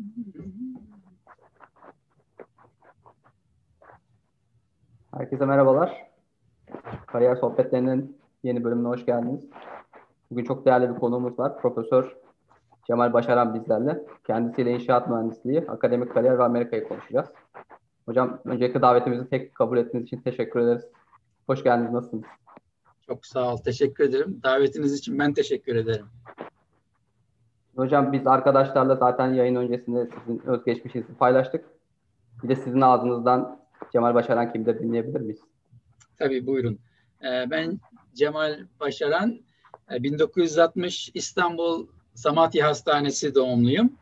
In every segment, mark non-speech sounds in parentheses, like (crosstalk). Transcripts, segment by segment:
Mm-hmm. Herkese merhabalar. Kariyer Sohbetlerinin yeni bölümüne hoş geldiniz. Bugün çok değerli bir konuğumuz var. Profesör Cemal Başaran bizlerle. Kendisiyle inşaat mühendisliği, akademik kariyer ve Amerika'yı konuşacağız. Hocam öncelikle davetimizi tek kabul ettiğiniz için teşekkür ederiz. Hoş geldiniz. Nasılsınız? Çok sağ ol. Teşekkür ederim. Davetiniz için ben teşekkür ederim. Hocam biz arkadaşlarla zaten yayın öncesinde sizin özgeçmişinizi paylaştık. Bir de sizin ağzınızdan Cemal Başaran kimdir dinleyebilir miyiz? Tabii buyurun. Ee, ben Cemal Başaran, 1960 e, İstanbul Samatya Hastanesi doğumluyum.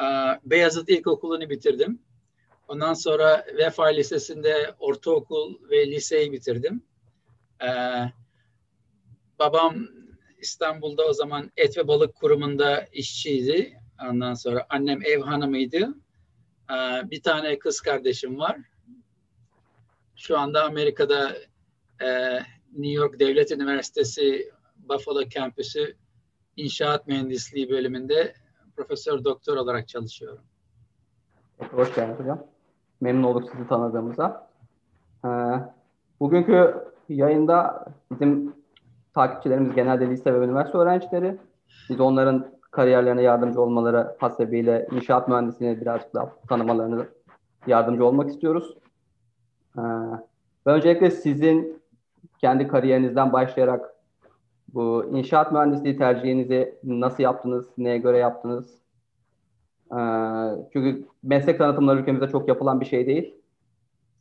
Ee, Beyazıt İlkokulu'nu bitirdim. Ondan sonra Vefa Lisesi'nde ortaokul ve liseyi bitirdim. Ee, babam İstanbul'da o zaman et ve balık kurumunda işçiydi. Ondan sonra annem ev hanımıydı. Bir tane kız kardeşim var. Şu anda Amerika'da e, New York Devlet Üniversitesi Buffalo kampüsü inşaat mühendisliği bölümünde profesör doktor olarak çalışıyorum. Hoş geldiniz hocam. Memnun olduk sizi tanıdığımıza. Ee, bugünkü yayında bizim takipçilerimiz genelde lise ve üniversite öğrencileri. Biz onların kariyerlerine yardımcı olmaları hasebiyle inşaat mühendisliğine birazcık daha tanımalarını yardımcı olmak istiyoruz. Ee, öncelikle sizin kendi kariyerinizden başlayarak bu inşaat mühendisliği tercihinizi nasıl yaptınız, neye göre yaptınız? Ee, çünkü meslek tanıtımları ülkemizde çok yapılan bir şey değil.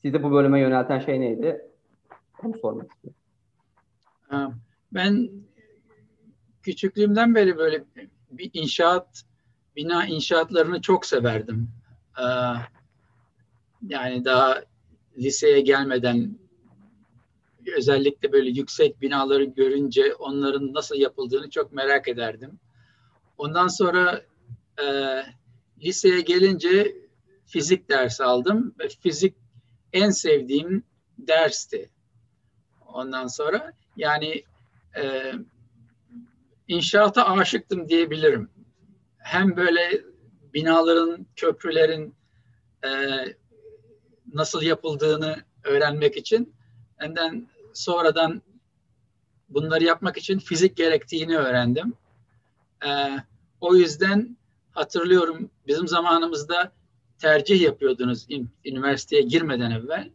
Sizi bu bölüme yönelten şey neydi? Onu sormak istiyorum. Ben küçüklüğümden beri böyle bir inşaat, bina inşaatlarını çok severdim. Ee, yani daha liseye gelmeden özellikle böyle yüksek binaları görünce onların nasıl yapıldığını çok merak ederdim. Ondan sonra e, liseye gelince fizik dersi aldım fizik en sevdiğim dersti. Ondan sonra yani e, inşaata aşıktım diyebilirim. Hem böyle binaların, köprülerin e, nasıl yapıldığını öğrenmek için de sonradan bunları yapmak için fizik gerektiğini öğrendim. Ee, o yüzden hatırlıyorum bizim zamanımızda tercih yapıyordunuz üniversiteye girmeden evvel.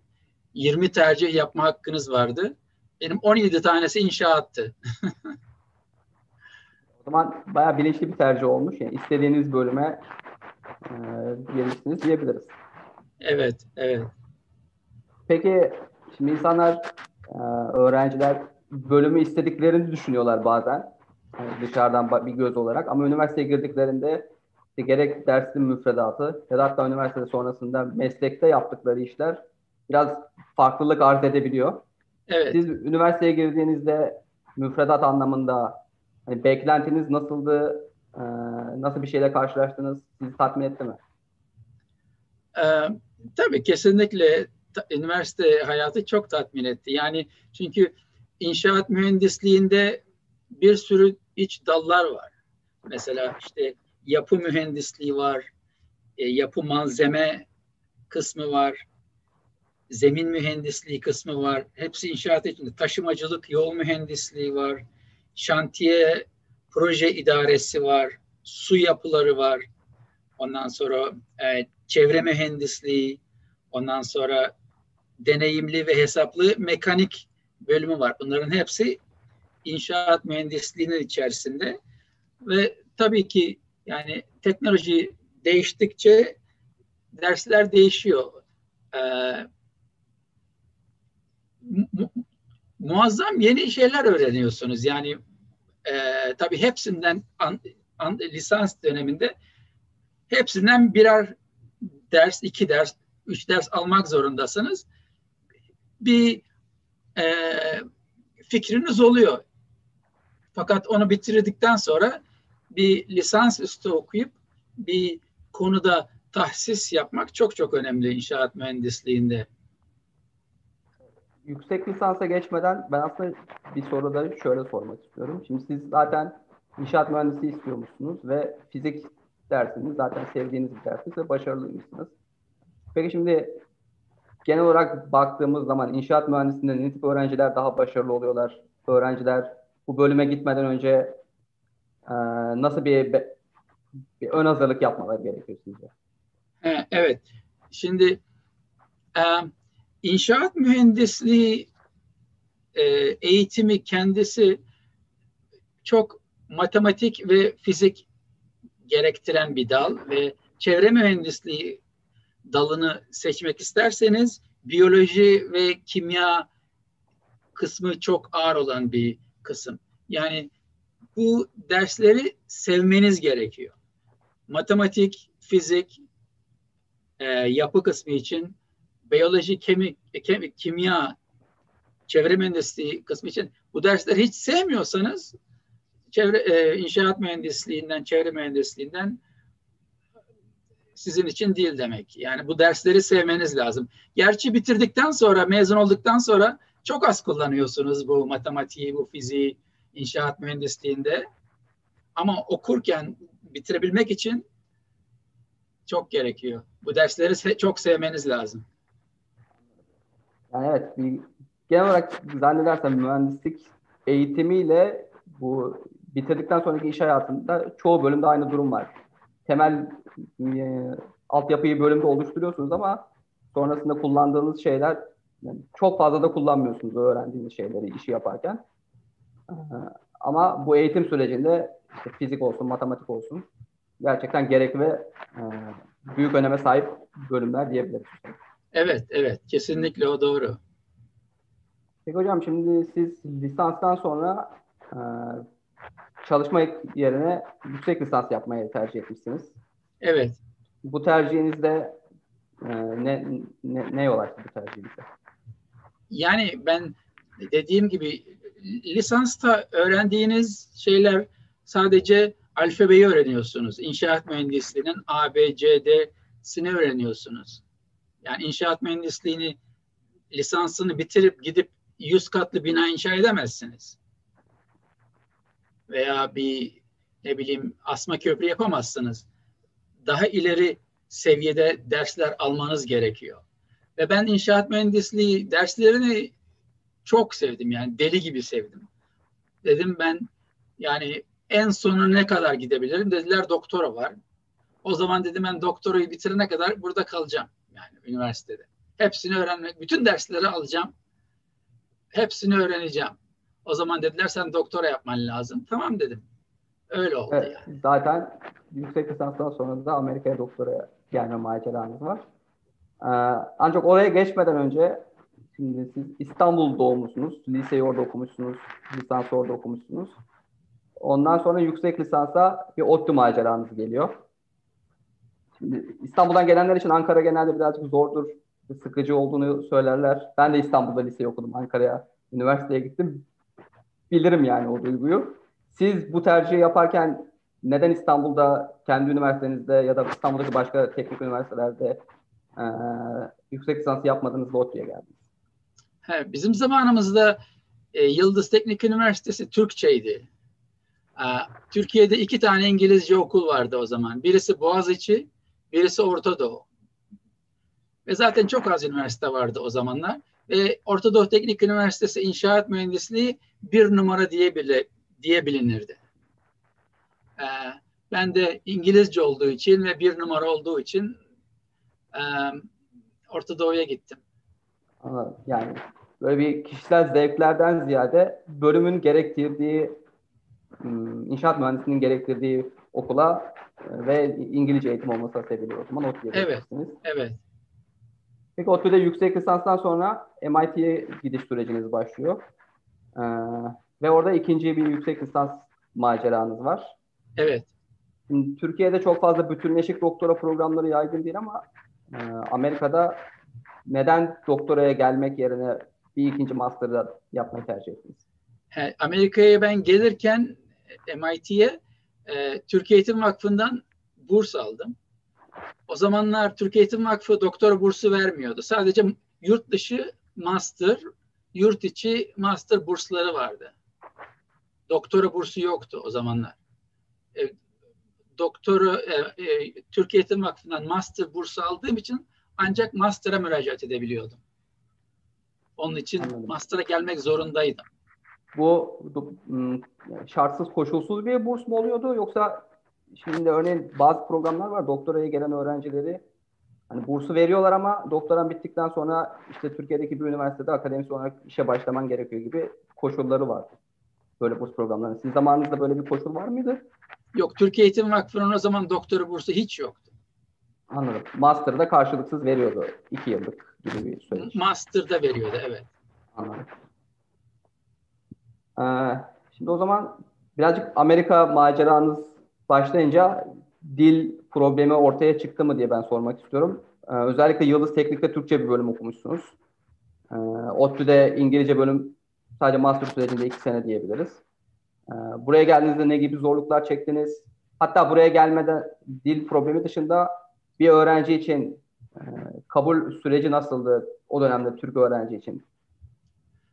20 tercih yapma hakkınız vardı. Benim 17 tanesi inşaattı. (laughs) o zaman bayağı bilinçli bir tercih olmuş. Yani istediğiniz bölüme e, gelirsiniz diyebiliriz. Evet, evet. Peki şimdi insanlar, e, öğrenciler bölümü istediklerini düşünüyorlar bazen. Yani dışarıdan bir göz olarak ama üniversiteye girdiklerinde işte gerek dersin müfredatı ya da hatta üniversite sonrasında meslekte yaptıkları işler biraz farklılık arz edebiliyor. Evet. Siz üniversiteye girdiğinizde müfredat anlamında hani beklentiniz nasıldı? Ee, nasıl bir şeyle karşılaştınız? Sizi tatmin etti mi? Ee, tabii kesinlikle üniversite hayatı çok tatmin etti. Yani çünkü inşaat mühendisliğinde bir sürü iç dallar var. Mesela işte yapı mühendisliği var, e, yapı malzeme kısmı var, zemin mühendisliği kısmı var. Hepsi inşaat içinde. Taşımacılık, yol mühendisliği var, şantiye proje idaresi var, su yapıları var. Ondan sonra e, çevre mühendisliği, ondan sonra deneyimli ve hesaplı mekanik bölümü var. Bunların hepsi inşaat mühendisliğinin içerisinde ve tabii ki yani teknoloji değiştikçe dersler değişiyor. Ee, mu, muazzam yeni şeyler öğreniyorsunuz. Yani e, tabii hepsinden an, an, lisans döneminde hepsinden birer ders, iki ders, üç ders almak zorundasınız bir e, fikriniz oluyor. Fakat onu bitirdikten sonra bir lisans üstü okuyup bir konuda tahsis yapmak çok çok önemli inşaat mühendisliğinde. Yüksek lisansa geçmeden ben aslında bir soru da şöyle sormak istiyorum. Şimdi siz zaten inşaat mühendisi istiyormuşsunuz ve fizik dersiniz zaten sevdiğiniz bir dersiniz ve başarılıymışsınız. Peki şimdi genel olarak baktığımız zaman inşaat mühendisliğinde ne tip öğrenciler daha başarılı oluyorlar? Öğrenciler bu bölüme gitmeden önce e, nasıl bir, bir ön hazırlık yapmaları gerekiyor sizce? Evet. Şimdi e, inşaat mühendisliği e, eğitimi kendisi çok matematik ve fizik gerektiren bir dal ve çevre mühendisliği dalını seçmek isterseniz biyoloji ve kimya kısmı çok ağır olan bir kısım. Yani bu dersleri sevmeniz gerekiyor. Matematik, fizik, e, yapı kısmı için, biyoloji, kemik, kemik, kimya, çevre mühendisliği kısmı için bu dersleri hiç sevmiyorsanız çevre e, inşaat mühendisliğinden, çevre mühendisliğinden sizin için değil demek. Yani bu dersleri sevmeniz lazım. Gerçi bitirdikten sonra, mezun olduktan sonra çok az kullanıyorsunuz bu matematiği, bu fiziği inşaat mühendisliğinde. Ama okurken bitirebilmek için çok gerekiyor. Bu dersleri çok sevmeniz lazım. Yani evet, bir, genel olarak zannedersem mühendislik eğitimiyle bu bitirdikten sonraki iş hayatında çoğu bölümde aynı durum var. Temel e, altyapıyı bölümde oluşturuyorsunuz ama sonrasında kullandığınız şeyler yani çok fazla da kullanmıyorsunuz öğrendiğiniz şeyleri işi yaparken. Ee, ama bu eğitim sürecinde işte fizik olsun, matematik olsun gerçekten gerekli ve e, büyük öneme sahip bölümler diyebiliriz. Evet, evet. Kesinlikle o doğru. Peki hocam şimdi siz lisanstan sonra e, çalışma yerine yüksek lisans yapmayı tercih etmişsiniz. Evet. Bu tercihinizde e, ne, ne, ne yol açtı bu tercihinizde? Yani ben dediğim gibi lisansta öğrendiğiniz şeyler sadece alfabeyi öğreniyorsunuz. İnşaat mühendisliğinin A, B, C, D'sini öğreniyorsunuz. Yani inşaat mühendisliğini lisansını bitirip gidip yüz katlı bina inşa edemezsiniz. Veya bir ne bileyim asma köprü yapamazsınız. Daha ileri seviyede dersler almanız gerekiyor. Ve ben inşaat mühendisliği derslerini çok sevdim yani deli gibi sevdim. Dedim ben yani en sonu ne kadar gidebilirim? Dediler doktora var. O zaman dedim ben doktorayı bitirene kadar burada kalacağım yani üniversitede. Hepsini öğrenmek, bütün dersleri alacağım. Hepsini öğreneceğim. O zaman dediler sen doktora yapman lazım. Tamam dedim. Öyle oldu evet, yani. Zaten yüksek lisanstan sonra da Amerika'ya doktoraya gelme maceranız var. Ee, ancak oraya geçmeden önce şimdi siz İstanbul doğumlusunuz. Liseyi orada okumuşsunuz. Lisans orada okumuşsunuz. Ondan sonra yüksek lisansa bir ODTÜ maceranız geliyor. Şimdi İstanbul'dan gelenler için Ankara genelde birazcık zordur. Sıkıcı olduğunu söylerler. Ben de İstanbul'da liseyi okudum. Ankara'ya üniversiteye gittim. Bilirim yani o duyguyu. Siz bu tercihi yaparken neden İstanbul'da kendi üniversitenizde ya da İstanbul'daki başka teknik üniversitelerde e, yüksek lisans yapmadınız da ODTÜ'ye geldiniz? He, bizim zamanımızda e, Yıldız Teknik Üniversitesi Türkçeydi. E, Türkiye'de iki tane İngilizce okul vardı o zaman. Birisi Boğaziçi, birisi Orta Doğu. Ve zaten çok az üniversite vardı o zamanlar. Ve Orta Doğu Teknik Üniversitesi İnşaat Mühendisliği bir numara diye bile diye bilinirdi. E, ben de İngilizce olduğu için ve bir numara olduğu için e, Orta Doğu'ya gittim. Yani böyle bir kişisel zevklerden ziyade bölümün gerektirdiği hmm, inşaat mühendisliğinin gerektirdiği okula ve İngilizce eğitim olması sebebiyle o zaman ODTÜ'ye Evet, evet. Peki ODTÜ'de yüksek lisanstan sonra MIT'ye gidiş süreciniz başlıyor. Ee, ve orada ikinci bir yüksek lisans maceranız var. Evet. Şimdi, Türkiye'de çok fazla bütünleşik doktora programları yaygın değil ama e, Amerika'da neden doktoraya gelmek yerine bir ikinci master'da yapmayı tercih ettiniz? Amerika'ya ben gelirken MIT'ye e, Türkiye Eğitim Vakfı'ndan burs aldım. O zamanlar Türkiye Eğitim Vakfı doktora bursu vermiyordu. Sadece yurt dışı master, yurt içi master bursları vardı. Doktora bursu yoktu o zamanlar. E, doktora e, e, Türkiye Eğitim Vakfı'ndan master bursu aldığım için ancak master'a müracaat edebiliyordum. Onun için Anladım. master'a gelmek zorundaydım. Bu, bu şartsız koşulsuz bir burs mu oluyordu yoksa şimdi örneğin bazı programlar var doktoraya gelen öğrencileri hani bursu veriyorlar ama doktoran bittikten sonra işte Türkiye'deki bir üniversitede akademisyen olarak işe başlaman gerekiyor gibi koşulları var. Böyle burs programları. Sizin zamanınızda böyle bir koşul var mıydı? Yok. Türkiye Eğitim Vakfı'nın o zaman doktora bursu hiç yoktu. Anladım. Master'da karşılıksız veriyordu. iki yıllık gibi bir süreç. Master'da veriyordu evet. Anladım. Ee, şimdi o zaman birazcık Amerika maceranız başlayınca dil problemi ortaya çıktı mı diye ben sormak istiyorum. Ee, özellikle Yıldız Teknik'te Türkçe bir bölüm okumuşsunuz. Ee, ODTÜ'de İngilizce bölüm sadece master sürecinde iki sene diyebiliriz. Ee, buraya geldiğinizde ne gibi zorluklar çektiniz? Hatta buraya gelmeden dil problemi dışında bir öğrenci için e, kabul süreci nasıldı o dönemde Türk öğrenci için?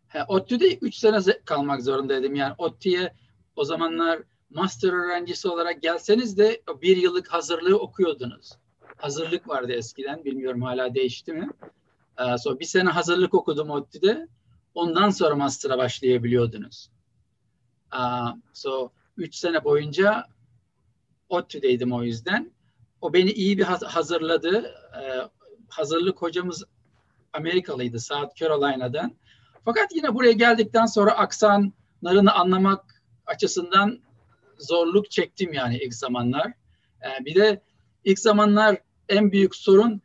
He, ODTÜ'de 3 sene kalmak zorundaydım. Yani ODTÜ'ye o zamanlar master öğrencisi olarak gelseniz de bir yıllık hazırlığı okuyordunuz. Hazırlık vardı eskiden. Bilmiyorum hala değişti mi? Ee, so bir sene hazırlık okudum ODTÜ'de. Ondan sonra master'a başlayabiliyordunuz. Uh, so üç sene boyunca ODTÜ'deydim o yüzden. O beni iyi bir hazırladı. Ee, hazırlık hocamız Amerikalıydı South Carolina'dan. Fakat yine buraya geldikten sonra aksanlarını anlamak açısından zorluk çektim yani ilk zamanlar. Ee, bir de ilk zamanlar en büyük sorun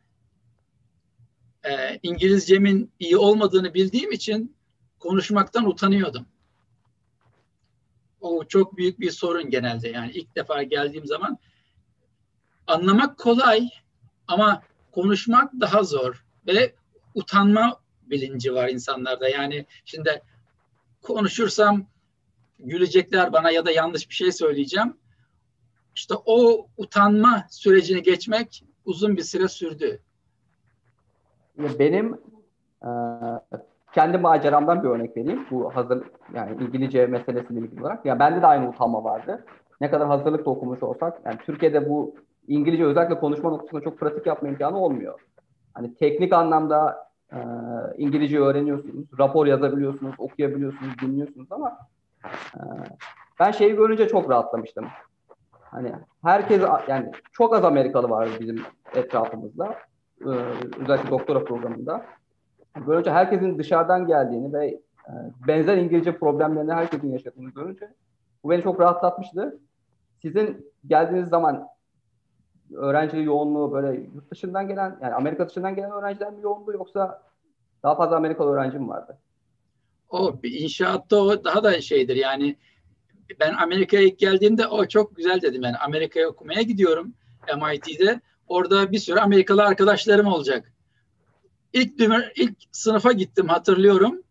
e, İngilizcemin iyi olmadığını bildiğim için konuşmaktan utanıyordum. O çok büyük bir sorun genelde yani ilk defa geldiğim zaman anlamak kolay ama konuşmak daha zor ve utanma bilinci var insanlarda. Yani şimdi konuşursam gülecekler bana ya da yanlış bir şey söyleyeceğim. İşte o utanma sürecini geçmek uzun bir süre sürdü. Benim e, kendi maceramdan bir örnek vereyim. Bu hazır yani İngilizce meselesiyle ilgili olarak. Ya bende de aynı utanma vardı. Ne kadar hazırlıkta okumuş olsak yani Türkiye'de bu İngilizce özellikle konuşma noktasında çok pratik yapma imkanı olmuyor. Hani teknik anlamda e, İngilizce öğreniyorsunuz, rapor yazabiliyorsunuz, okuyabiliyorsunuz, dinliyorsunuz ama ben şeyi görünce çok rahatlamıştım. Hani herkes yani çok az Amerikalı var bizim etrafımızda. E, özellikle doktora programında. Böylece herkesin dışarıdan geldiğini ve e, benzer İngilizce problemlerini herkesin yaşadığını görünce bu beni çok rahatlatmıştı. Sizin geldiğiniz zaman öğrenci yoğunluğu böyle yurt dışından gelen yani Amerika dışından gelen öğrenciler mi yoğunluğu yoksa daha fazla Amerikalı öğrenci mi vardı? O inşaatta o daha da şeydir yani ben Amerika'ya ilk geldiğimde o çok güzel dedim yani Amerika'ya okumaya gidiyorum MIT'de. Orada bir sürü Amerikalı arkadaşlarım olacak. İlk, ilk sınıfa gittim hatırlıyorum.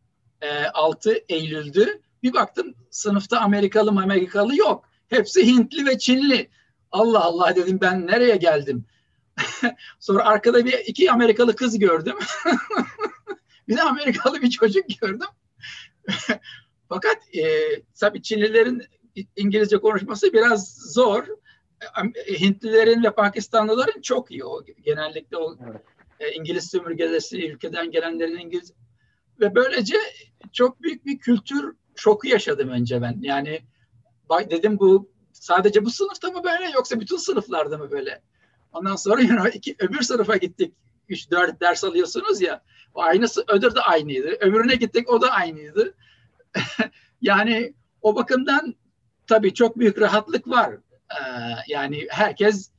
E, 6 Eylül'dü. Bir baktım sınıfta Amerikalı Amerikalı yok. Hepsi Hintli ve Çinli. Allah Allah dedim ben nereye geldim? (laughs) Sonra arkada bir iki Amerikalı kız gördüm. (laughs) bir de Amerikalı bir çocuk gördüm. (laughs) Fakat e, tabii Çinlilerin İngilizce konuşması biraz zor. Hintlilerin ve Pakistanlıların çok iyi. O genellikle o evet. e, İngiliz sömürgesi ülkeden gelenlerin İngiliz ve böylece çok büyük bir kültür şoku yaşadım önce ben. Yani dedim bu sadece bu sınıfta mı böyle yoksa bütün sınıflarda mı böyle? Ondan sonra (laughs) you iki, öbür sınıfa gittik. 3-4 ders alıyorsunuz ya. O aynısı öbür de aynıydı. Öbürüne gittik o da aynıydı. (laughs) yani o bakımdan tabii çok büyük rahatlık var. Ee, yani herkes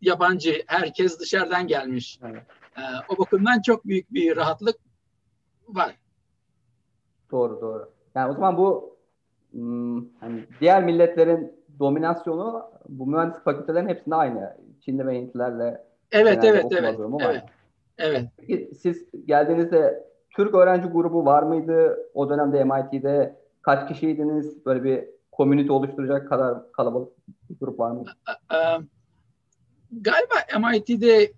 yabancı, herkes dışarıdan gelmiş. Evet. Ee, o bakımdan çok büyük bir rahatlık var. Doğru doğru. Yani o zaman bu hmm, hani diğer milletlerin dominasyonu bu mühendislik fakültelerin hepsinde aynı. Çinli ve Hintlilerle Evet evet evet. Evet. Evet. Peki siz geldiğinizde Türk öğrenci grubu var mıydı? O dönemde MIT'de kaç kişiydiniz? Böyle bir komünite oluşturacak kadar kalabalık bir grup var mı? Galiba MIT'de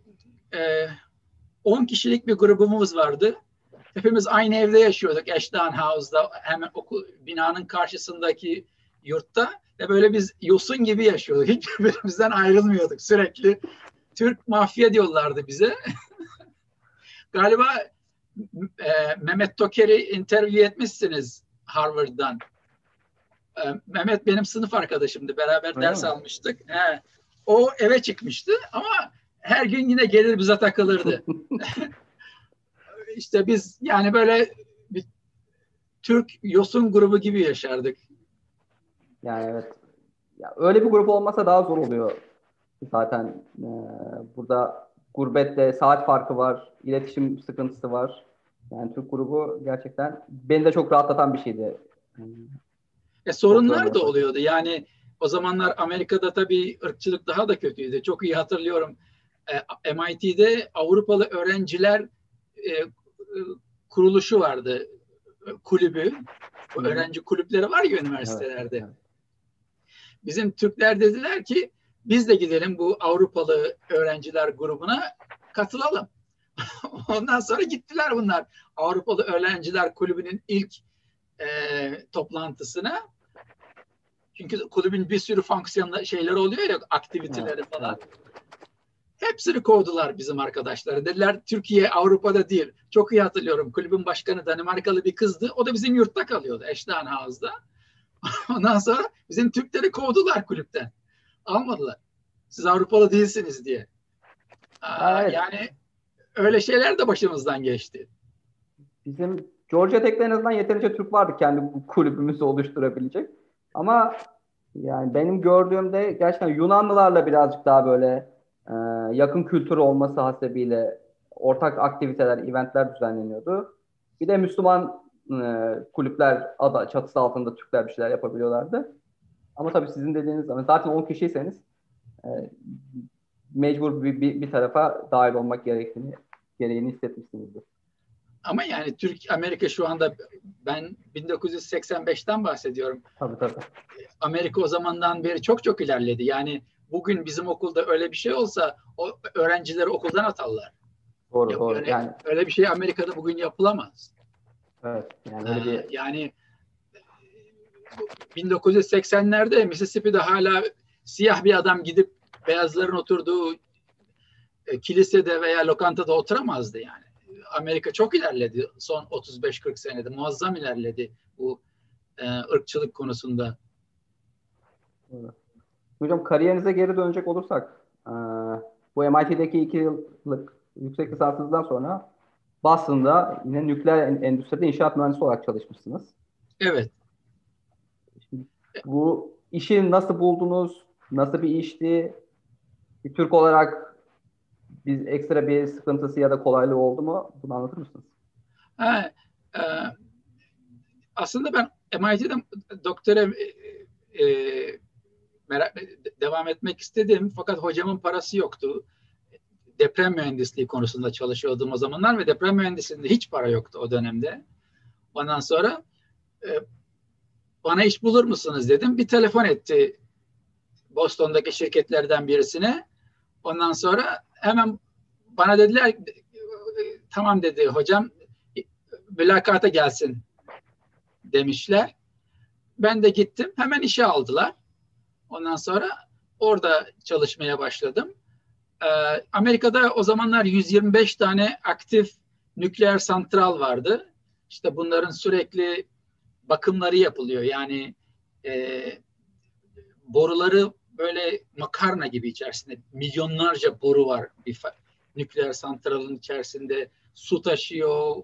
10 kişilik bir grubumuz vardı. Hepimiz aynı evde yaşıyorduk Ashdown House'da hemen okul binanın karşısındaki yurtta ve böyle biz yosun gibi yaşıyorduk. (laughs) Hiç birbirimizden ayrılmıyorduk sürekli. Türk mafya diyorlardı bize. (laughs) Galiba e, Mehmet Toker'i interview etmişsiniz Harvard'dan. E, Mehmet benim sınıf arkadaşımdı. Beraber Öyle ders mi? almıştık. He. O eve çıkmıştı ama her gün yine gelir bize takılırdı. (laughs) (laughs) İşte biz yani böyle bir Türk yosun grubu gibi yaşardık. Yani evet. Ya öyle bir grup olmasa daha zor oluyor. Zaten e, burada gurbette saat farkı var, iletişim sıkıntısı var. Yani Türk grubu gerçekten beni de çok rahatlatan bir şeydi. E, sorunlar da oluyordu. Yani o zamanlar Amerika'da tabii ırkçılık daha da kötüydü. Çok iyi hatırlıyorum. E, MIT'de Avrupalı öğrenciler e, kuruluşu vardı. Kulübü. Bu öğrenci kulüpleri var ya üniversitelerde. Evet, evet. Bizim Türkler dediler ki biz de gidelim bu Avrupalı öğrenciler grubuna katılalım. (laughs) Ondan sonra gittiler bunlar Avrupalı Öğrenciler Kulübü'nün ilk e, toplantısına. Çünkü kulübün bir sürü fonksiyonları şeyleri oluyor ya aktiviteleri falan. Hepsini kovdular bizim arkadaşları. Dediler Türkiye Avrupa'da değil. Çok iyi hatırlıyorum. Kulübün başkanı Danimarkalı bir kızdı. O da bizim yurtta kalıyordu Eşdanhaz'da. (laughs) Ondan sonra bizim Türkleri kovdular kulüpten. Almadılar. Siz Avrupalı değilsiniz diye. Aa, evet. Yani öyle şeyler de başımızdan geçti. Bizim Georgia Tech'te en azından yeterince Türk vardı kendi kulübümüzü oluşturabilecek. Ama yani benim gördüğümde gerçekten Yunanlılarla birazcık daha böyle e, yakın kültür olması hasebiyle ortak aktiviteler, eventler düzenleniyordu. Bir de Müslüman e, kulüpler ada çatısı altında Türkler bir şeyler yapabiliyorlardı. Ama tabii sizin dediğiniz zaman zaten 10 kişiyseniz e, mecbur bir, bir, bir tarafa dahil olmak gerektiğini gereğini hissetmişsinizdir. Ama yani Türk Amerika şu anda ben 1985'ten bahsediyorum. Tabii tabii. Amerika o zamandan beri çok çok ilerledi. Yani bugün bizim okulda öyle bir şey olsa o öğrencileri okuldan atarlar. Doğru Yok, doğru. Öyle, yani öyle bir şey Amerika'da bugün yapılamaz. Evet. Yani öyle bir yani 1980'lerde Mississippi'de hala siyah bir adam gidip beyazların oturduğu e, kilisede veya lokantada oturamazdı yani. Amerika çok ilerledi son 35-40 senede. Muazzam ilerledi bu e, ırkçılık konusunda. Evet. Hocam kariyerinize geri dönecek olursak e, bu MIT'deki iki yıllık yüksek lisansınızdan sonra Boston'da yine nükleer endüstride inşaat mühendisi olarak çalışmışsınız. Evet. Bu işi nasıl buldunuz? Nasıl bir işti? Bir Türk olarak biz ekstra bir sıkıntısı ya da kolaylığı oldu mu? Bunu anlatır mısınız? Ha, e, aslında ben MIT'de doktora e, e, merak, devam etmek istedim fakat hocamın parası yoktu deprem mühendisliği konusunda çalışıyordum o zamanlar ve deprem mühendisliğinde hiç para yoktu o dönemde. Ondan sonra e, bana iş bulur musunuz dedim. Bir telefon etti Boston'daki şirketlerden birisine. Ondan sonra hemen bana dediler tamam dedi hocam mülakata gelsin demişler. Ben de gittim. Hemen işe aldılar. Ondan sonra orada çalışmaya başladım. Ee, Amerika'da o zamanlar 125 tane aktif nükleer santral vardı. İşte bunların sürekli bakımları yapılıyor. Yani e, boruları böyle makarna gibi içerisinde milyonlarca boru var bir nükleer santralın içerisinde su taşıyor,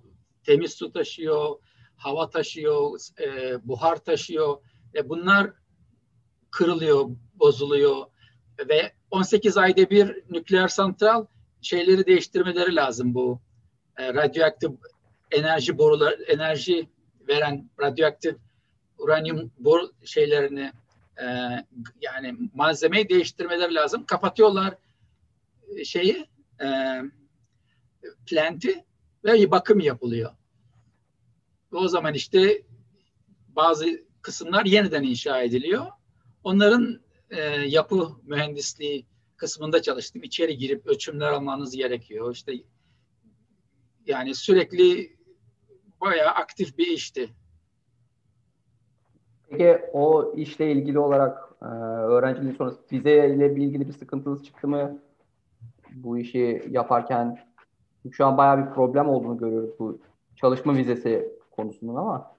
temiz su taşıyor, hava taşıyor, e, buhar taşıyor ve bunlar kırılıyor, bozuluyor ve 18 ayda bir nükleer santral şeyleri değiştirmeleri lazım bu e, radyoaktif enerji borular enerji veren radyoaktif uranyum bor şeylerini e, yani malzemeyi değiştirmeleri lazım. Kapatıyorlar e, şeyi e, planti ve bakım yapılıyor. o zaman işte bazı kısımlar yeniden inşa ediliyor. Onların e, yapı mühendisliği kısmında çalıştım. İçeri girip ölçümler almanız gerekiyor. İşte yani sürekli bayağı aktif bir işti. Peki o işle ilgili olarak e, öğrenciliğin sonrası vizeyle ilgili bir sıkıntınız çıktı mı? Bu işi yaparken şu an bayağı bir problem olduğunu görüyoruz bu çalışma vizesi konusunun ama.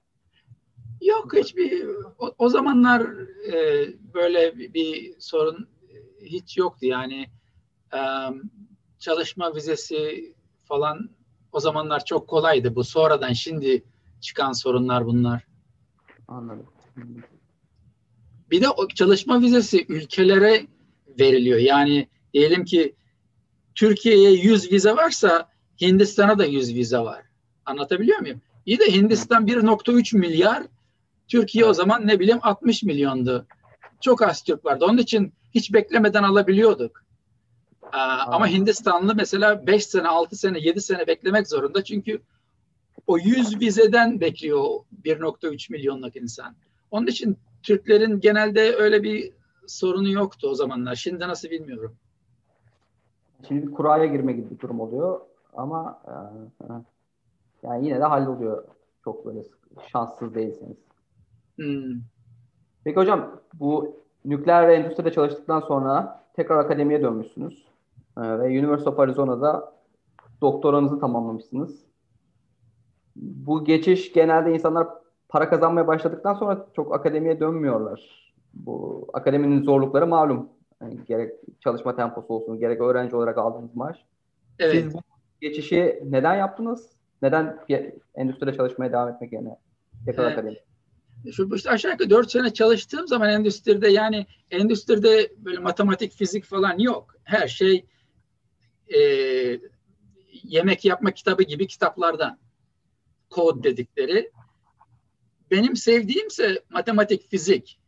Yok hiçbir o, o zamanlar e, böyle bir, bir sorun hiç yoktu yani e, çalışma vizesi falan o zamanlar çok kolaydı bu sonradan şimdi çıkan sorunlar bunlar. Anladım. Bir de o çalışma vizesi ülkelere veriliyor. Yani diyelim ki Türkiye'ye 100 vize varsa Hindistan'a da 100 vize var. Anlatabiliyor muyum? İyi de Hindistan 1.3 milyar, Türkiye o zaman ne bileyim 60 milyondu. Çok az Türk vardı. Onun için hiç beklemeden alabiliyorduk. Aa, ama Hindistanlı mesela 5 sene, 6 sene, 7 sene beklemek zorunda. Çünkü o 100 vizeden bekliyor 1.3 milyonluk insan. Onun için Türklerin genelde öyle bir sorunu yoktu o zamanlar. Şimdi nasıl bilmiyorum. Şimdi bir kuraya girme gibi bir durum oluyor ama e, e, yani yine de halloluyor. Çok böyle şanssız değilseniz. Hmm. Peki hocam bu nükleer ve endüstride çalıştıktan sonra tekrar akademiye dönmüşsünüz. Ee, ve University of Arizona'da doktoranızı tamamlamışsınız. Bu geçiş genelde insanlar para kazanmaya başladıktan sonra çok akademiye dönmüyorlar. Bu akademinin zorlukları malum. Yani gerek çalışma temposu olsun, gerek öğrenci olarak aldığınız maaş. Evet. Siz bu geçişi neden yaptınız? Neden endüstride çalışmaya devam etmek yerine tekrar evet. akademi? Şu işte aşağı yukarı 4 sene çalıştığım zaman endüstride yani endüstride böyle matematik, fizik falan yok. Her şey e, yemek yapma kitabı gibi kitaplardan. Kod dedikleri. Benim sevdiğimse matematik, fizik.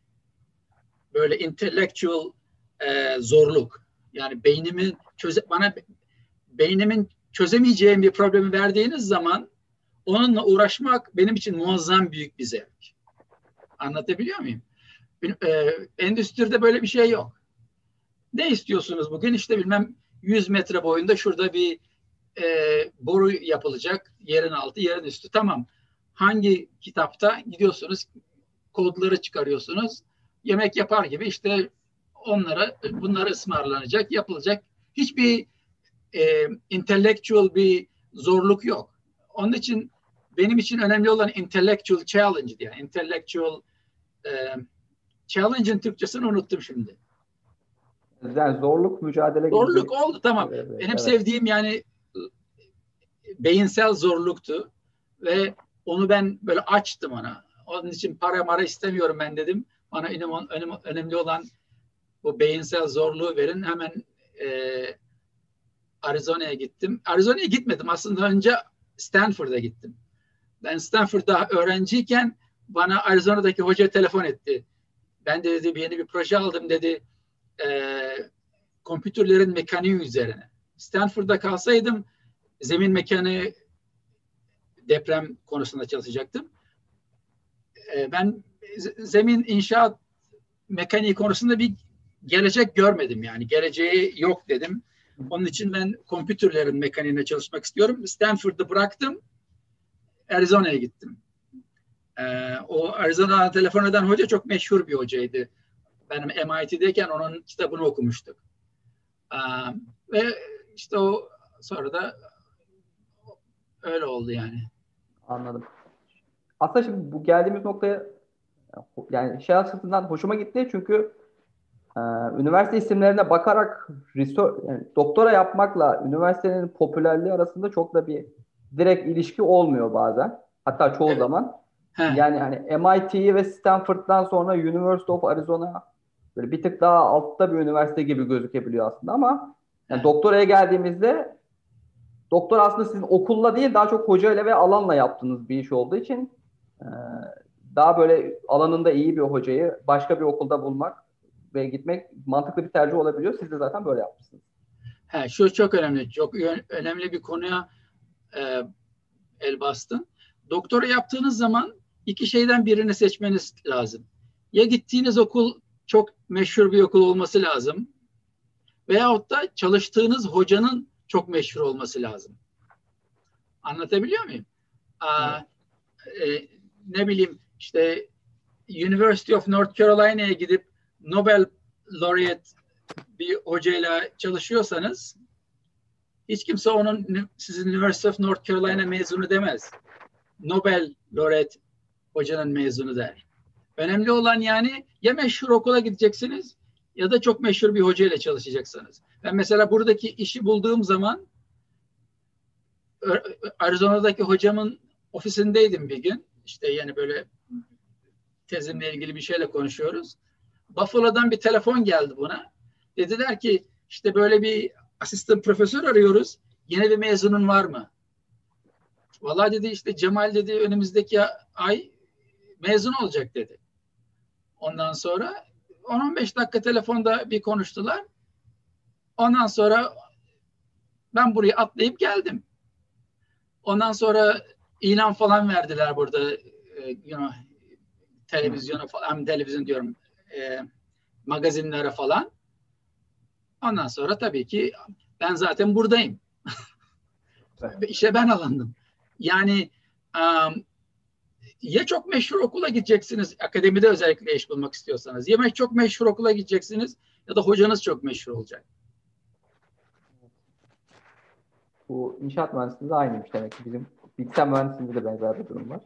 Böyle intellectual e, zorluk. Yani beynimin çöze, bana beynimin çözemeyeceğim bir problemi verdiğiniz zaman onunla uğraşmak benim için muazzam büyük bir zevk. Anlatabiliyor muyum? E, endüstride böyle bir şey yok. Ne istiyorsunuz bugün? İşte bilmem 100 metre boyunda şurada bir e, boru yapılacak. Yerin altı, yerin üstü. Tamam. Hangi kitapta gidiyorsunuz, kodları çıkarıyorsunuz. Yemek yapar gibi işte onlara bunları ısmarlanacak, yapılacak. Hiçbir e, intellectual bir zorluk yok. Onun için benim için önemli olan intellectual challenge diye. Intellectual e, challenge'ın Türkçesini unuttum şimdi. Yani zorluk mücadele Zorluk gibi. oldu tamam. Evet, Benim evet. sevdiğim yani beyinsel zorluktu ve onu ben böyle açtım ona. Onun için para mara istemiyorum ben dedim. Bana önemli, önemli olan bu beyinsel zorluğu verin. Hemen e, Arizona'ya gittim. Arizona'ya gitmedim. Aslında önce Stanford'a gittim. Ben Stanford'da öğrenciyken bana Arizona'daki hoca telefon etti. Ben de dedi yeni bir proje aldım dedi. E, kompütürlerin mekaniği üzerine. Stanford'da kalsaydım zemin mekaniği deprem konusunda çalışacaktım. E, ben zemin inşaat mekaniği konusunda bir gelecek görmedim yani. Geleceği yok dedim. Onun için ben kompütürlerin mekaniğine çalışmak istiyorum. Stanford'ı bıraktım. Arizona'ya gittim. Ee, o Arizona'dan telefon eden hoca çok meşhur bir hocaydı. Benim MIT'deyken onun kitabını okumuştuk. Ee, ve işte o sonra da öyle oldu yani. Anladım. Aslında şimdi bu geldiğimiz noktaya yani şey açısından hoşuma gitti çünkü e, üniversite isimlerine bakarak research, yani doktora yapmakla üniversitenin popülerliği arasında çok da bir direkt ilişki olmuyor bazen. Hatta çoğu evet. zaman. He. Yani hani MIT ve Stanford'dan sonra University of Arizona böyle bir tık daha altta bir üniversite gibi gözükebiliyor aslında ama yani doktoraya geldiğimizde doktor aslında sizin okulla değil daha çok hocayla ve alanla yaptığınız bir iş olduğu için e, daha böyle alanında iyi bir hocayı başka bir okulda bulmak ve gitmek mantıklı bir tercih olabiliyor. Siz de zaten böyle yapmışsınız. He, şu çok önemli. Çok önemli bir konuya e, el bastın. doktora yaptığınız zaman iki şeyden birini seçmeniz lazım. Ya gittiğiniz okul çok meşhur bir okul olması lazım. Veyahut da çalıştığınız hocanın çok meşhur olması lazım. Anlatabiliyor muyum? Aa, e, ne bileyim işte University of North Carolina'ya gidip Nobel laureate bir hocayla çalışıyorsanız hiç kimse onun sizin University of North Carolina mezunu demez. Nobel laureate hocanın mezunu der. Önemli olan yani ya meşhur okula gideceksiniz ya da çok meşhur bir hocayla çalışacaksınız. Ben mesela buradaki işi bulduğum zaman Arizona'daki hocamın ofisindeydim bir gün. İşte yani böyle tezimle ilgili bir şeyle konuşuyoruz. Buffalo'dan bir telefon geldi buna. Dediler ki işte böyle bir asistan profesör arıyoruz. Yine bir mezunun var mı? Vallahi dedi işte Cemal dedi önümüzdeki ay mezun olacak dedi. Ondan sonra 10-15 dakika telefonda bir konuştular. Ondan sonra ben buraya atlayıp geldim. Ondan sonra ilan falan verdiler burada e, you know, televizyona falan, televizyon diyorum e, magazinlere falan. Ondan sonra tabii ki ben zaten buradayım. (laughs) İşe ben alındım. Yani um, ya çok meşhur okula gideceksiniz, akademide özellikle iş bulmak istiyorsanız. Ya çok meşhur okula gideceksiniz ya da hocanız çok meşhur olacak. Bu inşaat mühendisliğinde aynıymış demek ki bizim bilgisayar mühendisliğinde de benzer bir durum var.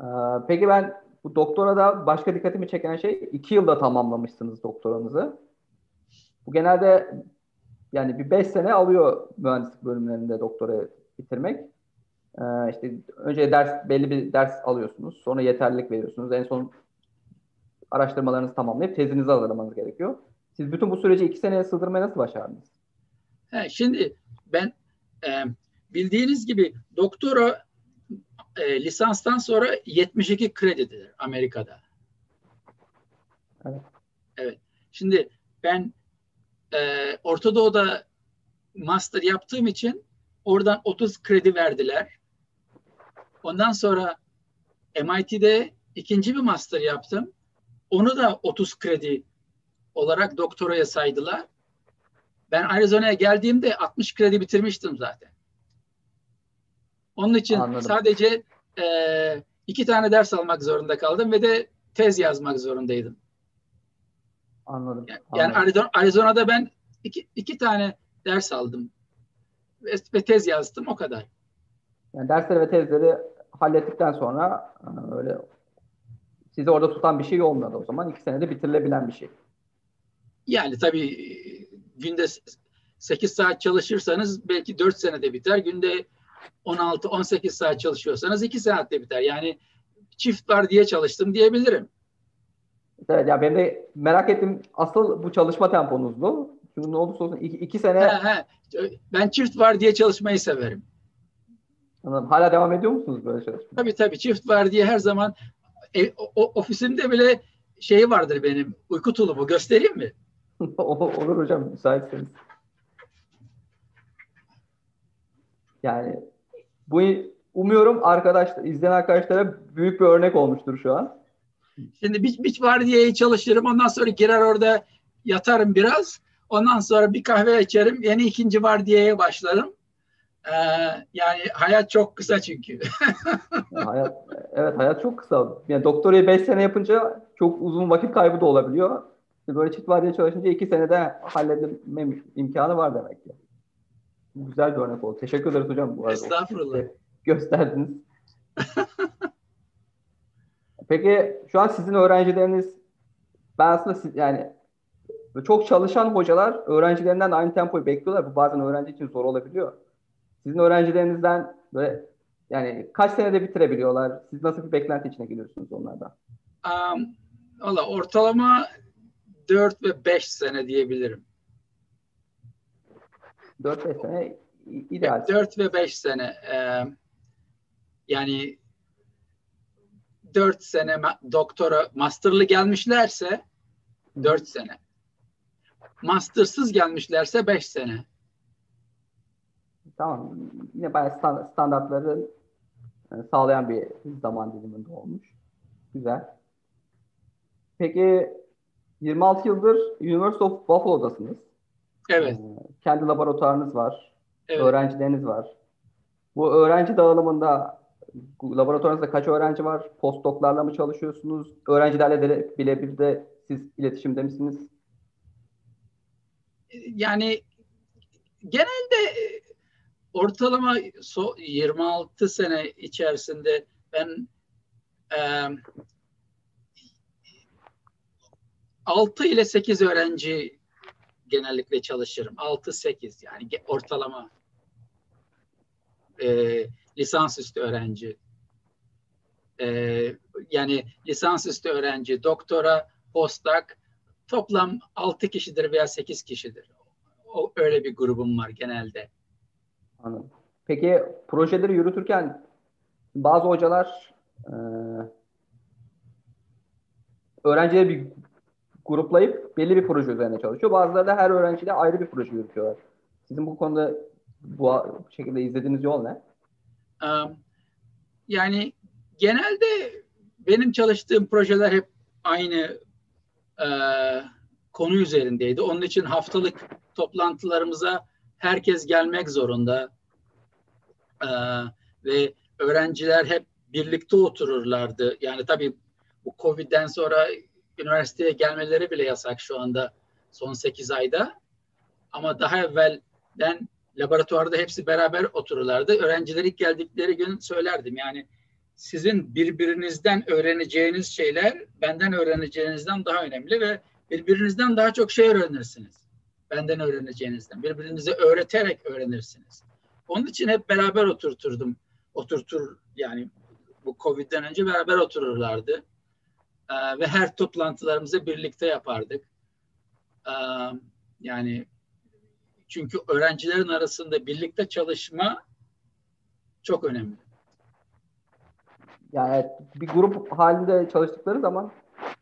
Ee, peki ben bu doktora da başka dikkatimi çeken şey iki yılda tamamlamışsınız doktoranızı. Bu genelde yani bir beş sene alıyor mühendislik bölümlerinde doktora bitirmek. Ee, işte önce ders belli bir ders alıyorsunuz. Sonra yeterlilik veriyorsunuz. En son araştırmalarınızı tamamlayıp tezinizi hazırlamanız gerekiyor. Siz bütün bu süreci iki seneye sığdırmayı nasıl başardınız? He, şimdi ben e, bildiğiniz gibi doktora e, lisanstan sonra 72 kredidir Amerika'da. Evet. Evet. Şimdi ben e, Orta Doğu'da master yaptığım için oradan 30 kredi verdiler. Ondan sonra MIT'de ikinci bir master yaptım. Onu da 30 kredi olarak doktoraya saydılar. Ben Arizona'ya geldiğimde 60 kredi bitirmiştim zaten. Onun için Anladım. sadece e, iki tane ders almak zorunda kaldım ve de tez yazmak zorundaydım. Anladım. Yani, Arizona, Arizona'da ben iki, iki tane ders aldım ve, ve tez yazdım o kadar. Yani dersleri ve tezleri hallettikten sonra e, öyle sizi orada tutan bir şey olmadı o zaman. iki senede bitirilebilen bir şey. Yani tabii günde 8 saat çalışırsanız belki 4 senede biter. Günde 16-18 saat çalışıyorsanız 2 saatte biter. Yani çift var diye çalıştım diyebilirim. Evet ya ben de merak ettim asıl bu çalışma temponuzdu. Çünkü ne olursa olsun iki, iki sene... He, he. Ben çift var diye çalışmayı severim. Anladım. Hala devam ediyor musunuz böyle çalışmaya? Tabii tabii çift var diye her zaman e, o, ofisimde bile şey vardır benim uyku tulumu göstereyim mi? (laughs) Olur hocam müsaitseniz. Yani bu umuyorum arkadaş izleyen arkadaşlara büyük bir örnek olmuştur şu an. Şimdi bir, bir vardiyaya çalışırım. Ondan sonra girer orada yatarım biraz. Ondan sonra bir kahve içerim. Yeni ikinci vardiyaya başlarım. Ee, yani hayat çok kısa çünkü. (laughs) hayat, evet hayat çok kısa. Yani doktorayı 5 sene yapınca çok uzun vakit kaybı da olabiliyor. Böyle çift vardiya çalışınca 2 senede halledilme imkanı var demek ki. Güzel bir örnek oldu. Teşekkür ederiz hocam. Bu arada. Estağfurullah. Gösterdiniz. Peki şu an sizin öğrencileriniz ben aslında siz, yani çok çalışan hocalar öğrencilerinden de aynı tempoyu bekliyorlar. Bu bazen öğrenci için zor olabiliyor. Sizin öğrencilerinizden böyle yani kaç senede bitirebiliyorlar? Siz nasıl bir beklenti içine giriyorsunuz onlardan? Um, Valla ortalama 4 ve 5 sene diyebilirim. 4-5 sene ideal. 4 ve 5 sene. E, yani 4 sene doktora, masterlı gelmişlerse 4 sene. Mastersız gelmişlerse 5 sene. Tamam. Yine bayağı standartların sağlayan bir zaman diliminde olmuş. Güzel. Peki 26 yıldır University of Buffalo'dasınız. Evet. Kendi laboratuvarınız var. Evet. Öğrencileriniz var. Bu öğrenci dağılımında laboratuvarınızda kaç öğrenci var? Postdoklarla mı çalışıyorsunuz? Öğrencilerle de birebir de siz iletişimde misiniz? Yani genelde ortalama 26 sene içerisinde ben e, 6 ile 8 öğrenci genellikle çalışırım. 6-8 yani ortalama e, lisansüstü öğrenci. E, yani lisansüstü öğrenci, doktora, postdoc toplam 6 kişidir veya 8 kişidir. O, öyle bir grubum var genelde. Anladım. Peki projeleri yürütürken bazı hocalar e, öğrencileri bir gruplayıp belli bir proje üzerine çalışıyor. Bazıları da her öğrenciyle ayrı bir proje yürütüyorlar. Sizin bu konuda bu şekilde izlediğiniz yol ne? Yani genelde benim çalıştığım projeler hep aynı e, konu üzerindeydi. Onun için haftalık toplantılarımıza herkes gelmek zorunda e, ve öğrenciler hep birlikte otururlardı. Yani tabii bu Covid'den sonra üniversiteye gelmeleri bile yasak şu anda son 8 ayda. Ama daha evvelden laboratuvarda hepsi beraber otururlardı. Öğrenciler ilk geldikleri gün söylerdim yani sizin birbirinizden öğreneceğiniz şeyler benden öğreneceğinizden daha önemli ve birbirinizden daha çok şey öğrenirsiniz. Benden öğreneceğinizden. Birbirinize öğreterek öğrenirsiniz. Onun için hep beraber oturturdum. Oturtur yani bu Covid'den önce beraber otururlardı. Ee, ve her toplantılarımızı birlikte yapardık. Ee, yani çünkü öğrencilerin arasında birlikte çalışma çok önemli. Yani bir grup halinde çalıştıkları zaman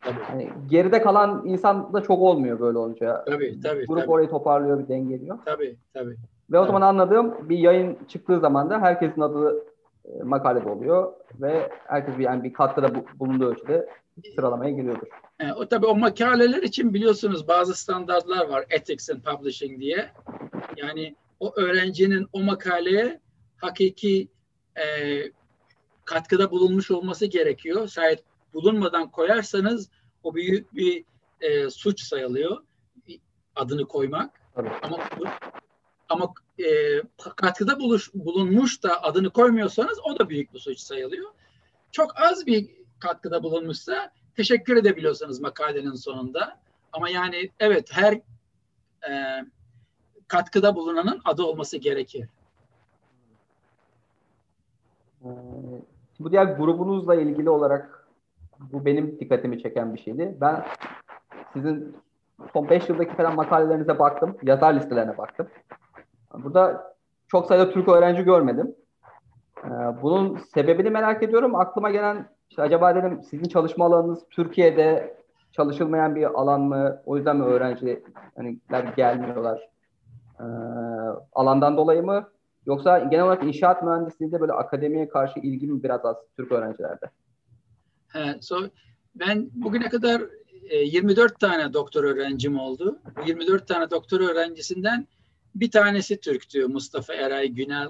tabii. Hani geride kalan insan da çok olmuyor böyle olunca. Tabii tabii. Grup tabii. orayı toparlıyor, bir dengeliyor. Tabii tabii. Ve o zaman anladığım bir yayın çıktığı zaman da herkesin adı e, makalede oluyor ve herkes bir yani bir katkıda bulunduğu ölçüde sıralamaya giriyordur. E, o tabii o makaleler için biliyorsunuz bazı standartlar var Ethics and Publishing diye. Yani o öğrencinin o makaleye hakiki e, katkıda bulunmuş olması gerekiyor. Şayet bulunmadan koyarsanız o büyük bir e, suç sayılıyor adını koymak. Tabii. Ama ama e, katkıda buluş, bulunmuş da adını koymuyorsanız o da büyük bir suç sayılıyor. Çok az bir katkıda bulunmuşsa teşekkür edebiliyorsanız makalenin sonunda. Ama yani evet her e, katkıda bulunanın adı olması gerekir. Ee, bu diğer grubunuzla ilgili olarak bu benim dikkatimi çeken bir şeydi. Ben sizin son 5 yıldaki falan makalelerinize baktım. Yazar listelerine baktım. Burada çok sayıda Türk öğrenci görmedim. Ee, bunun sebebini merak ediyorum. Aklıma gelen işte acaba dedim sizin çalışma alanınız Türkiye'de çalışılmayan bir alan mı? O yüzden mi öğrenciler hani gelmiyorlar? Ee, alandan dolayı mı? Yoksa genel olarak inşaat mühendisliğinde böyle akademiye karşı ilgi mi biraz az Türk öğrencilerde? He, so, ben bugüne kadar e, 24 tane doktor öğrencim oldu. Bu 24 tane doktor öğrencisinden bir tanesi Türktü. Mustafa Eray Günel.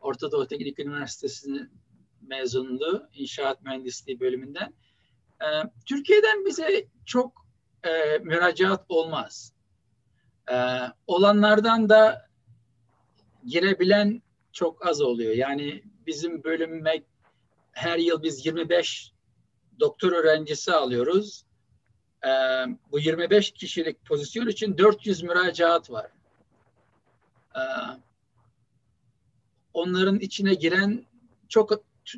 Orta Doğu Teknik Üniversitesi'nin mezundu. İnşaat Mühendisliği bölümünden. E, Türkiye'den bize çok e, müracaat olmaz. E, olanlardan da girebilen çok az oluyor. Yani bizim bölümme her yıl biz 25 doktor öğrencisi alıyoruz. Ee, bu 25 kişilik pozisyon için 400 müracaat var. Ee, onların içine giren çok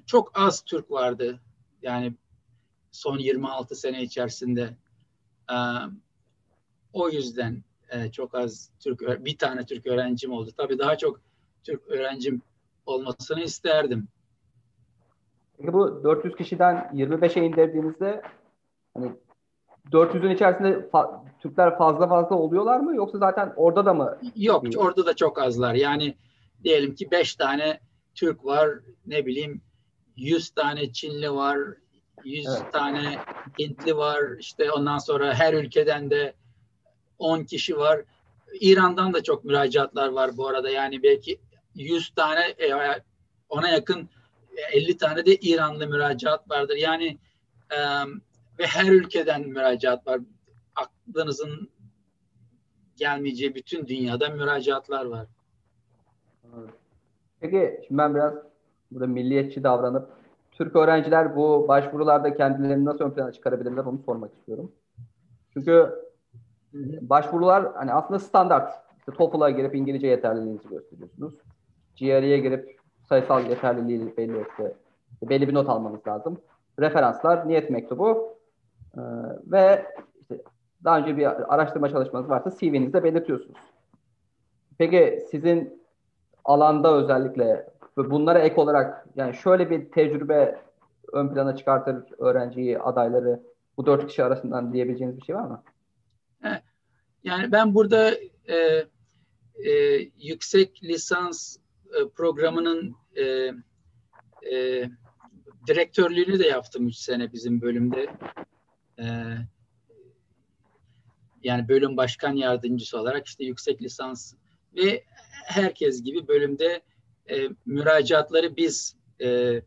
çok az Türk vardı. Yani son 26 sene içerisinde. Ee, o yüzden e, çok az Türk bir tane Türk öğrencim oldu. Tabii daha çok Türk öğrencim olmasını isterdim. Peki bu 400 kişiden 25'e indirdiğinizde hani 400'ün içerisinde fa- Türkler fazla fazla oluyorlar mı yoksa zaten orada da mı? Yok, orada da çok azlar. Yani diyelim ki 5 tane Türk var, ne bileyim 100 tane Çinli var, 100 evet. tane Hintli var. İşte ondan sonra her ülkeden de 10 kişi var. İran'dan da çok müracaatlar var bu arada. Yani belki 100 tane e, ona yakın 50 tane de İranlı müracaat vardır. Yani e, ve her ülkeden müracaat var. Aklınızın gelmeyeceği bütün dünyada müracaatlar var. Peki şimdi ben biraz burada milliyetçi davranıp Türk öğrenciler bu başvurularda kendilerini nasıl ön plana çıkarabilirler onu sormak istiyorum. Çünkü başvurular hani aslında standart. İşte TOEFL'a girip İngilizce yeterliliğinizi gösteriyorsunuz. GRE'ye girip sayısal yeterliliği belli işte belli bir not almanız lazım. Referanslar, niyet mektubu ee, ve işte daha önce bir araştırma çalışmanız varsa CV'nizde belirtiyorsunuz. Peki sizin alanda özellikle bunlara ek olarak yani şöyle bir tecrübe ön plana çıkartır öğrenciyi, adayları bu dört kişi arasından diyebileceğiniz bir şey var mı? Yani ben burada e, e, yüksek lisans e, programının e, e, direktörlüğünü de yaptım üç sene bizim bölümde. E, yani bölüm başkan yardımcısı olarak işte yüksek lisans ve herkes gibi bölümde e, müracaatları biz e,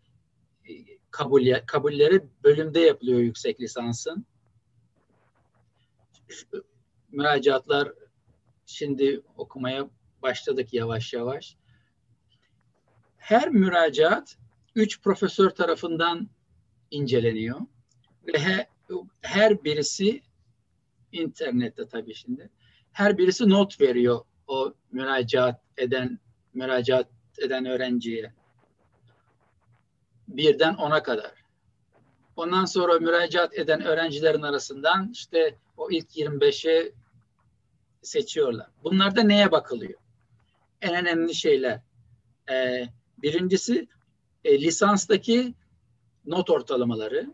kabul kabulleri bölümde yapılıyor yüksek lisansın. Müracaatlar şimdi okumaya başladık yavaş yavaş. Her müracaat üç profesör tarafından inceleniyor ve her, her birisi internette tabii şimdi her birisi not veriyor o müracaat eden müracaat eden öğrenciye. Birden ona kadar. Ondan sonra müracaat eden öğrencilerin arasından işte o ilk 25'e seçiyorlar. Bunlarda neye bakılıyor? En önemli şeyler. Ee, birincisi e, lisanstaki not ortalamaları,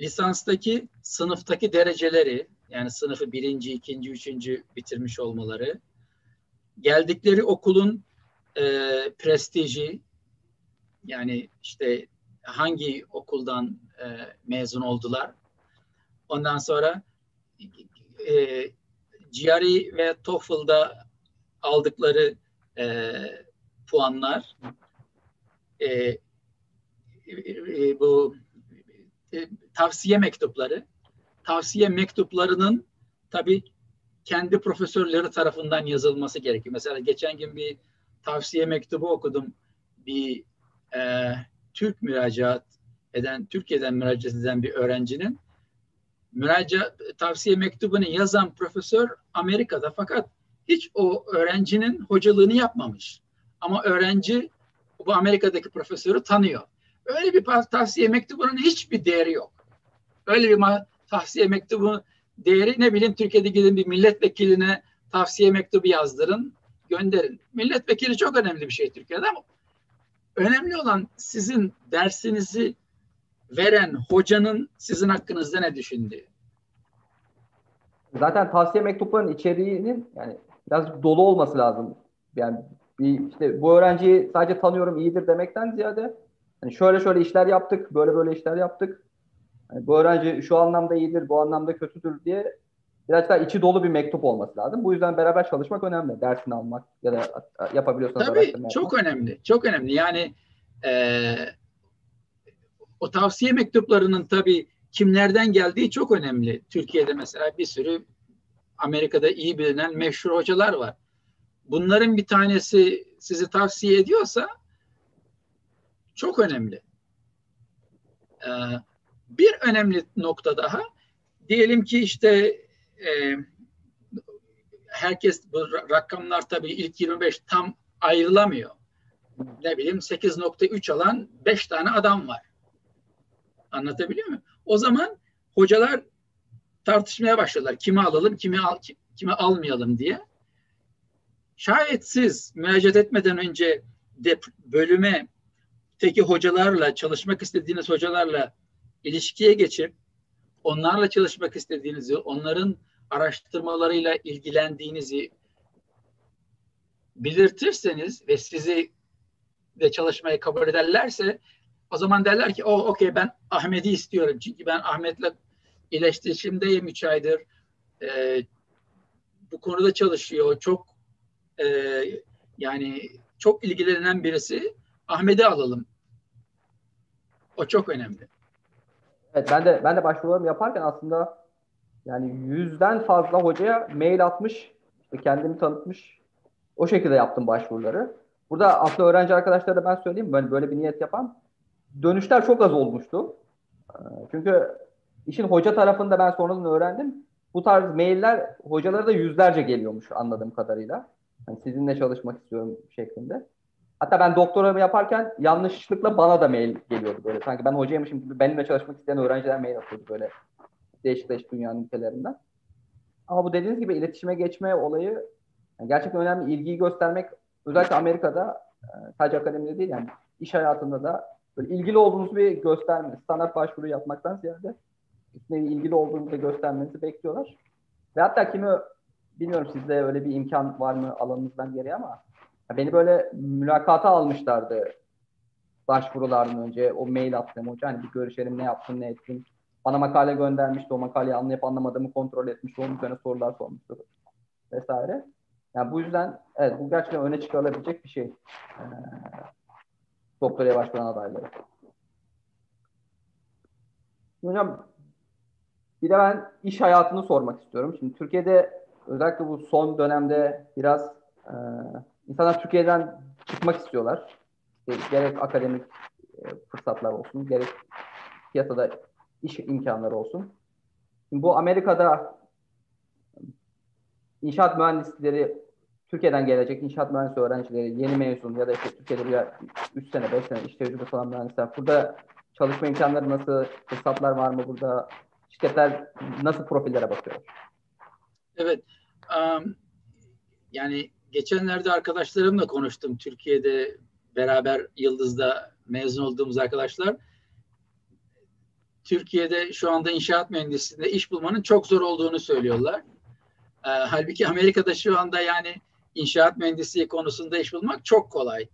lisanstaki sınıftaki dereceleri, yani sınıfı birinci, ikinci, üçüncü bitirmiş olmaları, geldikleri okulun e, prestiji yani işte hangi okuldan e, mezun oldular. Ondan sonra e, GRE ve TOEFL'da aldıkları e, puanlar e, e, bu e, tavsiye mektupları tavsiye mektuplarının tabi kendi profesörleri tarafından yazılması gerekiyor. Mesela geçen gün bir tavsiye mektubu okudum. Bir e, Türk müracaat eden, Türkiye'den müracaat eden bir öğrencinin müracaat tavsiye mektubunu yazan profesör Amerika'da fakat hiç o öğrencinin hocalığını yapmamış. Ama öğrenci bu Amerika'daki profesörü tanıyor. Öyle bir tavsiye mektubunun hiçbir değeri yok. Öyle bir tavsiye mektubu değeri ne bileyim Türkiye'de gidin bir milletvekiline tavsiye mektubu yazdırın gönderin. Milletvekili çok önemli bir şey Türkiye'de ama önemli olan sizin dersinizi veren hocanın sizin hakkınızda ne düşündüğü. Zaten tavsiye mektuplarının içeriğinin yani biraz dolu olması lazım. Yani bir işte bu öğrenciyi sadece tanıyorum iyidir demekten ziyade hani şöyle şöyle işler yaptık, böyle böyle işler yaptık. Yani bu öğrenci şu anlamda iyidir, bu anlamda kötüdür diye biraz daha içi dolu bir mektup olması lazım. Bu yüzden beraber çalışmak önemli. Dersini almak ya da yapabiliyorsanız Tabii çok yapmak. önemli. Çok önemli. Yani e, o tavsiye mektuplarının tabii kimlerden geldiği çok önemli. Türkiye'de mesela bir sürü Amerika'da iyi bilinen meşhur hocalar var. Bunların bir tanesi sizi tavsiye ediyorsa çok önemli. Ee, bir önemli nokta daha diyelim ki işte e, herkes bu rakamlar tabii ilk 25 tam ayrılamıyor. Ne bileyim 8.3 alan 5 tane adam var. Anlatabiliyor muyum? O zaman hocalar tartışmaya başladılar. Kimi alalım, kimi al, kimi almayalım diye. Şayet siz müracaat etmeden önce de bölüme teki hocalarla, çalışmak istediğiniz hocalarla ilişkiye geçip onlarla çalışmak istediğinizi, onların araştırmalarıyla ilgilendiğinizi belirtirseniz ve sizi de çalışmaya kabul ederlerse O zaman derler ki o oh, okey ben Ahmet'i istiyorum. Çünkü ben Ahmet'le iletişimdeyim 3 aydır. E, bu konuda çalışıyor. Çok e, yani çok ilgilenen birisi. Ahmet'i alalım. O çok önemli. Evet ben de ben de başvurularımı yaparken aslında yani yüzden fazla hocaya mail atmış, işte kendimi tanıtmış. O şekilde yaptım başvuruları. Burada aslında öğrenci arkadaşlara da ben söyleyeyim böyle böyle bir niyet yapan dönüşler çok az olmuştu. Ee, çünkü işin hoca tarafında ben sonradan öğrendim. Bu tarz mailler hocalara da yüzlerce geliyormuş anladığım kadarıyla. Yani sizinle çalışmak istiyorum şeklinde. Hatta ben doktoramı yaparken yanlışlıkla bana da mail geliyordu böyle. Sanki ben hocaymışım gibi benimle çalışmak isteyen öğrenciler mail atıyordu böyle değişik değişik dünyanın ülkelerinden. Ama bu dediğiniz gibi iletişime geçme olayı yani gerçekten önemli. ilgiyi göstermek özellikle Amerika'da sadece akademide değil yani iş hayatında da böyle ilgili olduğunuzu bir gösterme. Standart başvuru yapmaktan ziyade ilgili olduğunuzu göstermenizi bekliyorlar. Ve hatta kimi bilmiyorum sizde öyle bir imkan var mı alanınızdan geri ama beni böyle mülakata almışlardı başvurulardan önce. O mail attım hoca hani bir görüşelim ne yaptın ne ettin. Bana makale göndermişti. O makaleyi anlayıp anlamadığımı kontrol etmişti. Onun üzerine sorular sormuştu vesaire. Yani bu yüzden evet bu gerçekten öne çıkarılabilecek bir şey. Ee, doktoraya başvuran adayları. Hocam bir de ben iş hayatını sormak istiyorum. Şimdi Türkiye'de özellikle bu son dönemde biraz e, insanlar Türkiye'den çıkmak istiyorlar. İşte gerek akademik e, fırsatlar olsun, gerek piyasada iş imkanları olsun. Şimdi bu Amerika'da inşaat mühendisleri Türkiye'den gelecek inşaat mühendisi öğrencileri yeni mezun ya da işte Türkiye'de bir 3 sene 5 sene iş tecrübesi olan mühendisler burada çalışma imkanları nasıl, fırsatlar var mı burada? Şirketler nasıl profillere bakıyor? Evet. Um, yani geçenlerde arkadaşlarımla konuştum. Türkiye'de beraber Yıldız'da mezun olduğumuz arkadaşlar. Türkiye'de şu anda inşaat mühendisliğinde iş bulmanın çok zor olduğunu söylüyorlar. Ee, halbuki Amerika'da şu anda yani inşaat mühendisliği konusunda iş bulmak çok kolay.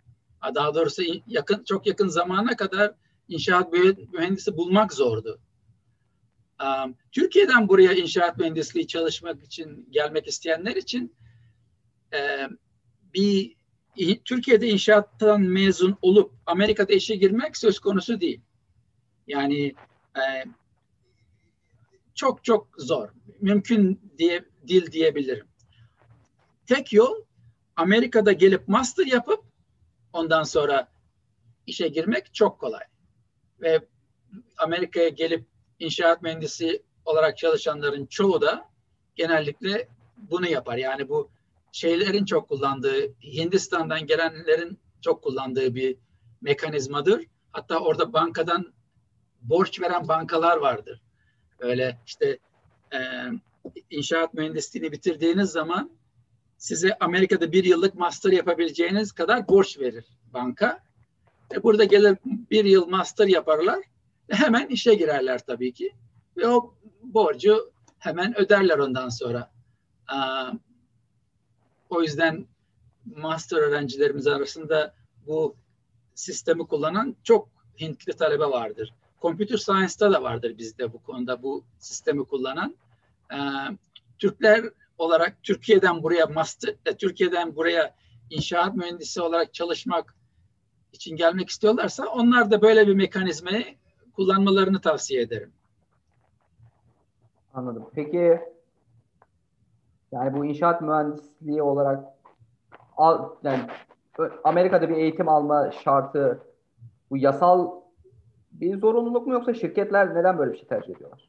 Daha doğrusu yakın çok yakın zamana kadar inşaat mühendisi bulmak zordu. Um, Türkiye'den buraya inşaat mühendisliği çalışmak için gelmek isteyenler için e, bir Türkiye'de inşaattan mezun olup Amerika'da işe girmek söz konusu değil. Yani e, çok çok zor. Mümkün diye dil diyebilirim. Tek yol Amerika'da gelip master yapıp ondan sonra işe girmek çok kolay. Ve Amerika'ya gelip inşaat mühendisi olarak çalışanların çoğu da genellikle bunu yapar. Yani bu şeylerin çok kullandığı, Hindistan'dan gelenlerin çok kullandığı bir mekanizmadır. Hatta orada bankadan borç veren bankalar vardır. Öyle işte e, inşaat mühendisliğini bitirdiğiniz zaman size Amerika'da bir yıllık master yapabileceğiniz kadar borç verir banka. E burada gelir bir yıl master yaparlar. E hemen işe girerler tabii ki. Ve o borcu hemen öderler ondan sonra. O yüzden master öğrencilerimiz arasında bu sistemi kullanan çok Hintli talebe vardır. Computer Science'da da vardır bizde bu konuda bu sistemi kullanan. Ee, Türkler olarak Türkiye'den buraya master, e, Türkiye'den buraya inşaat mühendisi olarak çalışmak için gelmek istiyorlarsa onlar da böyle bir mekanizmayı kullanmalarını tavsiye ederim. Anladım. Peki yani bu inşaat mühendisliği olarak al, yani Amerika'da bir eğitim alma şartı bu yasal bir zorunluluk mu yoksa şirketler neden böyle bir şey tercih ediyorlar?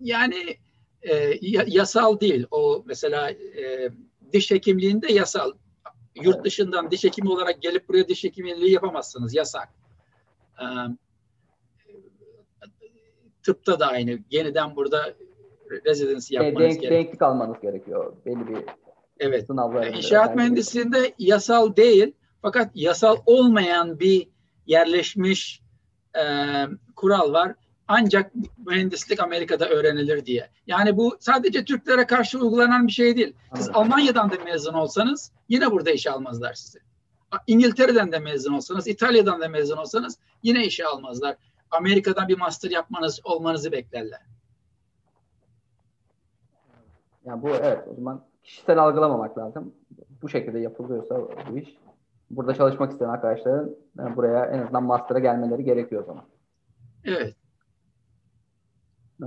Yani e, yasal değil. O mesela e, diş hekimliğinde yasal. Yurt dışından diş hekimi olarak gelip buraya diş hekimliği yapamazsınız. Yasak. Ee, tıpta da aynı. Yeniden burada residency yapmanız denk, gerekiyor. Denklik almanız gerekiyor. Belli bir evet. sınavlar. İnşaat mühendisliğinde yasal değil fakat yasal olmayan bir yerleşmiş e, kural var. Ancak mühendislik Amerika'da öğrenilir diye. Yani bu sadece Türklere karşı uygulanan bir şey değil. Siz evet. Almanya'dan da mezun olsanız yine burada iş almazlar sizi. İngiltere'den de mezun olsanız, İtalya'dan da mezun olsanız yine işe almazlar. Amerika'dan bir master yapmanız olmanızı beklerler. Yani bu evet o zaman kişisel algılamamak lazım. Bu şekilde yapılıyorsa bu iş. Burada çalışmak isteyen arkadaşların yani buraya en azından master'a gelmeleri gerekiyor o zaman. Evet. Ee,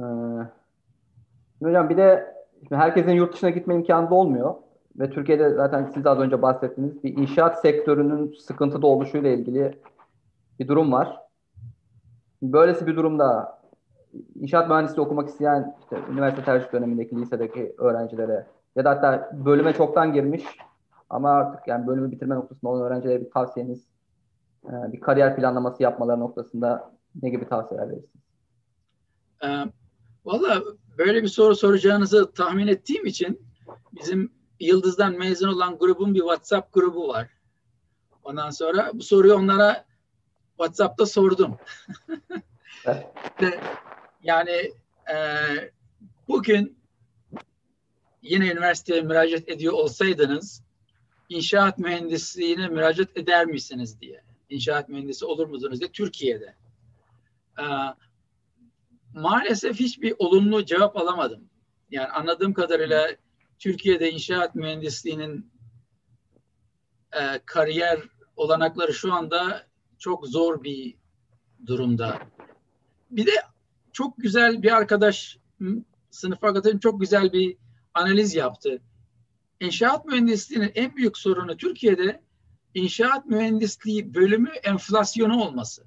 hocam bir de şimdi herkesin yurt dışına gitme imkanı da olmuyor. Ve Türkiye'de zaten siz az önce bahsettiğiniz bir inşaat sektörünün sıkıntıda oluşuyla ilgili bir durum var. Böylesi bir durumda inşaat mühendisliği okumak isteyen işte üniversite tercih dönemindeki lisedeki öğrencilere ya da hatta bölüme çoktan girmiş ama artık yani bölümü bitirme noktasında olan öğrencilere bir tavsiyeniz, e, bir kariyer planlaması yapmaları noktasında ne gibi tavsiyeler verirsiniz? E, Valla böyle bir soru soracağınızı tahmin ettiğim için bizim Yıldız'dan mezun olan grubun bir WhatsApp grubu var. Ondan sonra bu soruyu onlara WhatsApp'ta sordum. (laughs) yani e, bugün yine üniversiteye müracaat ediyor olsaydınız inşaat mühendisliğine müracaat eder misiniz diye. İnşaat mühendisi olur musunuz diye Türkiye'de. E, maalesef hiçbir olumlu cevap alamadım. Yani anladığım kadarıyla Türkiye'de inşaat mühendisliğinin e, kariyer olanakları şu anda çok zor bir durumda. Bir de çok güzel bir arkadaş, sınıf arkadaşım çok güzel bir analiz yaptı. İnşaat mühendisliğinin en büyük sorunu Türkiye'de inşaat mühendisliği bölümü enflasyonu olması.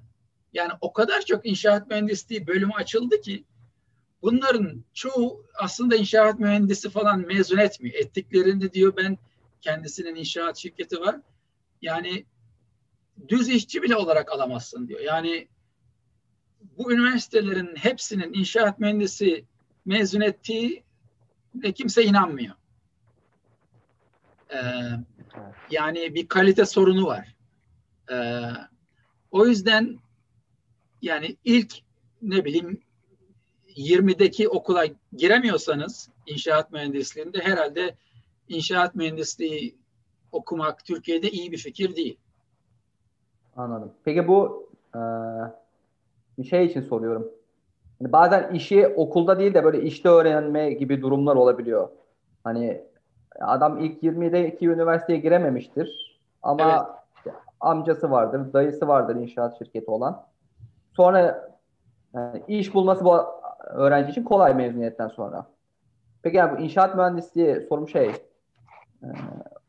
Yani o kadar çok inşaat mühendisliği bölümü açıldı ki bunların çoğu aslında inşaat mühendisi falan mezun etmiyor. Ettiklerini diyor ben kendisinin inşaat şirketi var. Yani düz işçi bile olarak alamazsın diyor. Yani bu üniversitelerin hepsinin inşaat mühendisi mezun ettiği de kimse inanmıyor. Ee, yani bir kalite sorunu var. Ee, o yüzden yani ilk ne bileyim 20'deki okula giremiyorsanız inşaat mühendisliğinde herhalde inşaat mühendisliği okumak Türkiye'de iyi bir fikir değil. Anladım. Peki bu e, şey için soruyorum. Yani bazen işi okulda değil de böyle işte öğrenme gibi durumlar olabiliyor. Hani adam ilk 20'de üniversiteye girememiştir. Ama evet. işte amcası vardır, dayısı vardır inşaat şirketi olan. Sonra yani iş bulması bu öğrenci için kolay mezuniyetten sonra. Peki yani bu inşaat mühendisliği sorum şey e,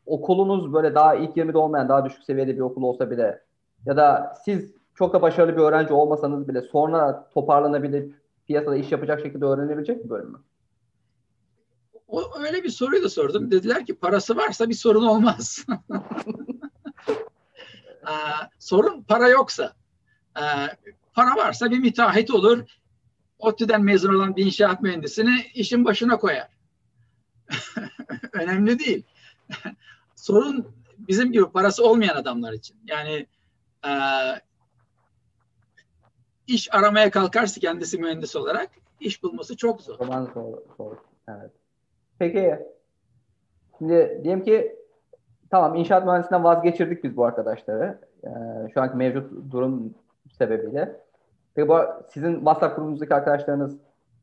okulunuz böyle daha ilk 20'de olmayan daha düşük seviyede bir okul olsa bile ya da siz çok da başarılı bir öğrenci olmasanız bile sonra toparlanabilip piyasada iş yapacak şekilde öğrenebilecek bir bölüm mü? O, öyle bir soruyu da sordum. Dediler ki parası varsa bir sorun olmaz. Aa, (laughs) sorun para yoksa. Aa, para varsa bir müteahhit olur. ODTÜ'den mezun olan bir inşaat mühendisini işin başına koyar. (laughs) Önemli değil. (laughs) sorun bizim gibi parası olmayan adamlar için. Yani e, iş aramaya kalkarsa kendisi mühendis olarak iş bulması çok zor. Zaman zor, zor. Evet. Peki şimdi diyelim ki tamam inşaat mühendisinden vazgeçirdik biz bu arkadaşları. Ee, şu anki mevcut durum sebebiyle. Peki bu sizin WhatsApp grubumuzdaki arkadaşlarınız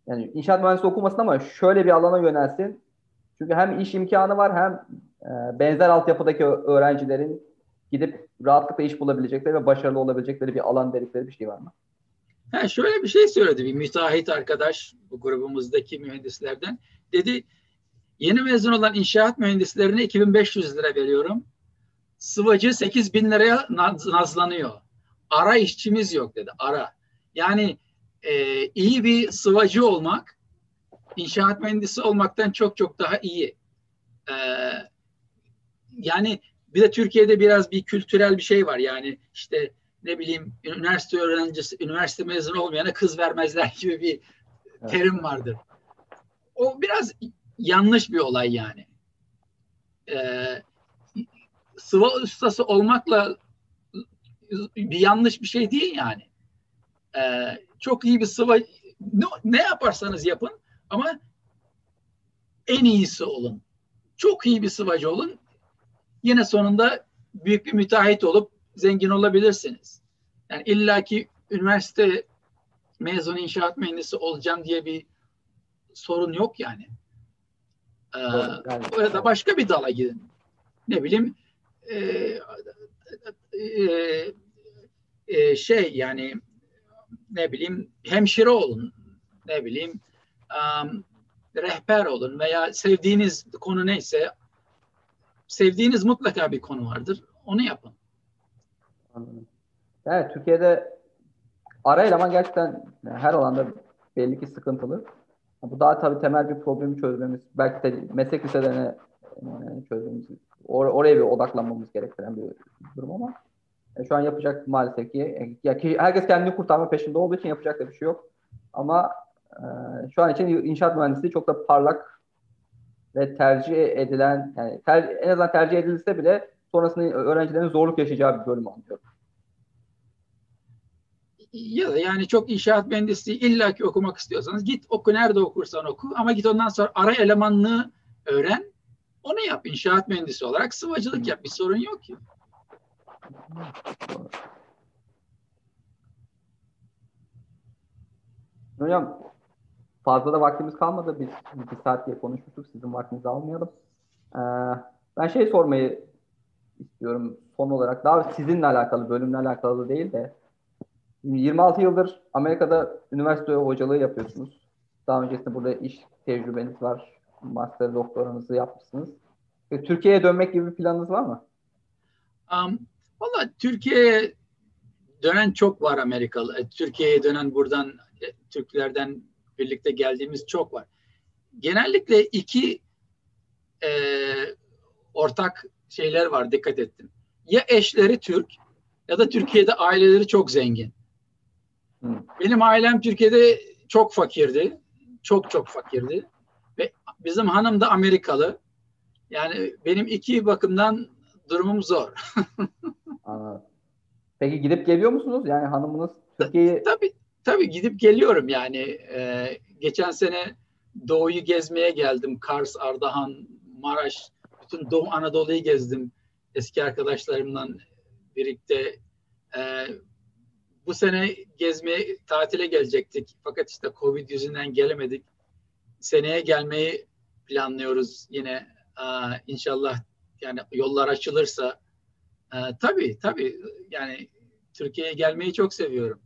yani inşaat mühendisi okumasın ama şöyle bir alana yönelsin. Çünkü hem iş imkanı var hem e, benzer altyapıdaki öğrencilerin gidip rahatlıkla iş bulabilecekleri ve başarılı olabilecekleri bir alan dedikleri bir şey var mı? Ha, şöyle bir şey söyledi bir müteahhit arkadaş bu grubumuzdaki mühendislerden. Dedi yeni mezun olan inşaat mühendislerine 2500 lira veriyorum. Sıvacı 8000 liraya naz, nazlanıyor. Ara işçimiz yok dedi. Ara. Yani e, iyi bir sıvacı olmak inşaat mühendisi olmaktan çok çok daha iyi. E, yani bir de Türkiye'de biraz bir kültürel bir şey var. Yani işte ne bileyim üniversite öğrencisi, üniversite mezunu olmayana kız vermezler gibi bir terim vardır. O biraz yanlış bir olay yani. Ee, sıva ustası olmakla bir yanlış bir şey değil yani. Ee, çok iyi bir sıva ne, ne yaparsanız yapın ama en iyisi olun. Çok iyi bir sıvacı olun. Yine sonunda büyük bir müteahhit olup zengin olabilirsiniz. Yani illaki üniversite mezunu inşaat mühendisi olacağım diye bir sorun yok yani. Ee, orada başka bir dala gidin. Ne bileyim e, e, e, şey yani ne bileyim hemşire olun ne bileyim um, rehber olun veya sevdiğiniz konu neyse sevdiğiniz mutlaka bir konu vardır. Onu yapın. Anladım. Yani Türkiye'de ara eleman gerçekten her alanda belli ki sıkıntılı. Bu daha tabii temel bir problemi çözmemiz, belki de meslek liselerine e, çözmemiz, or- oraya bir odaklanmamız gerektiren bir durum ama e, şu an yapacak maalesef ki, e, ya ki herkes kendini kurtarma peşinde olduğu için yapacak da bir şey yok. Ama e, şu an için inşaat mühendisliği çok da parlak ve tercih edilen, yani ter, en azından tercih edilse bile sonrasında öğrencilerin zorluk yaşayacağı bir bölüm anlıyorum ya yani çok inşaat mühendisliği illaki okumak istiyorsanız git oku nerede okursan oku ama git ondan sonra ara elemanlığı öğren. Onu yap inşaat mühendisi olarak sıvacılık yap bir sorun yok ki. Hocam fazla da vaktimiz kalmadı. Biz bir saat diye konuşmuştuk. Sizin vaktinizi almayalım. Ee, ben şey sormayı istiyorum son olarak. Daha sizinle alakalı, bölümle alakalı değil de 26 yıldır Amerika'da üniversite hocalığı yapıyorsunuz. Daha öncesinde burada iş tecrübeniz var. Master doktoranızı yapmışsınız. Ve Türkiye'ye dönmek gibi bir planınız var mı? Um, Valla Türkiye'ye dönen çok var Amerikalı. E, Türkiye'ye dönen buradan e, Türklerden birlikte geldiğimiz çok var. Genellikle iki e, ortak şeyler var dikkat ettim. Ya eşleri Türk ya da Türkiye'de aileleri çok zengin. Benim ailem Türkiye'de çok fakirdi. Çok çok fakirdi. Ve bizim hanım da Amerikalı. Yani benim iki bakımdan durumum zor. (laughs) Peki gidip geliyor musunuz? Yani hanımınız Türkiye'yi... Tabii, tabii gidip geliyorum yani. Ee, geçen sene Doğu'yu gezmeye geldim. Kars, Ardahan, Maraş, bütün Doğu Anadolu'yu gezdim. Eski arkadaşlarımla birlikte. Ee, bu sene gezmeye, tatile gelecektik. Fakat işte Covid yüzünden gelemedik. Seneye gelmeyi planlıyoruz yine. Aa, inşallah yani yollar açılırsa. Aa, tabii tabii yani Türkiye'ye gelmeyi çok seviyorum.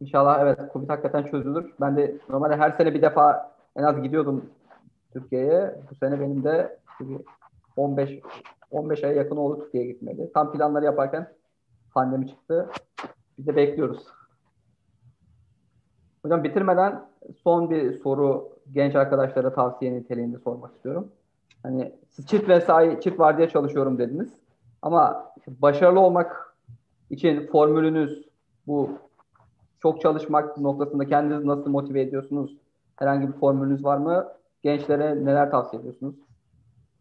İnşallah evet Covid hakikaten çözülür. Ben de normalde her sene bir defa en az gidiyordum Türkiye'ye. Bu sene benim de 15 15 aya yakın oldu Türkiye'ye gitmedi. Tam planları yaparken pandemi çıktı. Biz de bekliyoruz. Hocam bitirmeden son bir soru genç arkadaşlara tavsiye niteliğinde sormak istiyorum. Hani siz çift mesai, çift var diye çalışıyorum dediniz. Ama başarılı olmak için formülünüz bu çok çalışmak noktasında kendinizi nasıl motive ediyorsunuz? Herhangi bir formülünüz var mı? Gençlere neler tavsiye ediyorsunuz?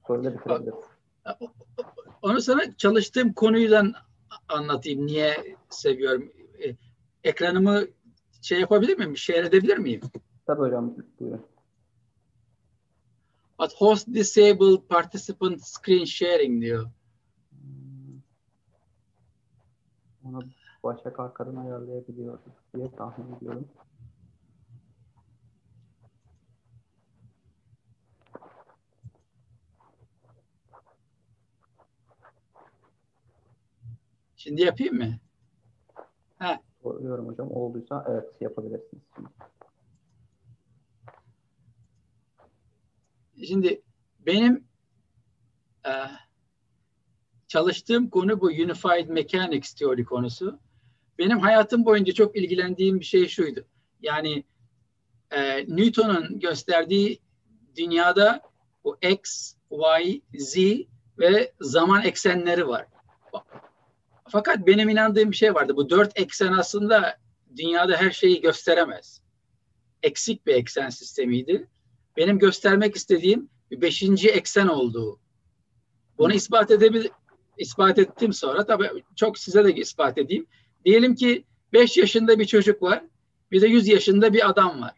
Soruyla bitirebiliriz. Onu sana çalıştığım konuyla anlatayım. Niye seviyorum? E, ekranımı şey yapabilir miyim? Share edebilir miyim? Tabii hocam. Buyurun. But host disable participant screen sharing diyor. Onu Başak arkadan ayarlayabiliyoruz diye tahmin ediyorum. Şimdi yapayım mı? Ha. Soruyorum hocam. Olduysa evet yapabilirsiniz. Şimdi benim e, çalıştığım konu bu Unified Mechanics teori konusu. Benim hayatım boyunca çok ilgilendiğim bir şey şuydu. Yani e, Newton'un gösterdiği dünyada bu X, Y, Z ve zaman eksenleri var. Fakat benim inandığım bir şey vardı. Bu dört eksen aslında dünyada her şeyi gösteremez. Eksik bir eksen sistemiydi. Benim göstermek istediğim beşinci eksen olduğu. Bunu ispat edebil ispat ettim sonra tabii çok size de ispat edeyim. Diyelim ki 5 yaşında bir çocuk var. Bir de 100 yaşında bir adam var.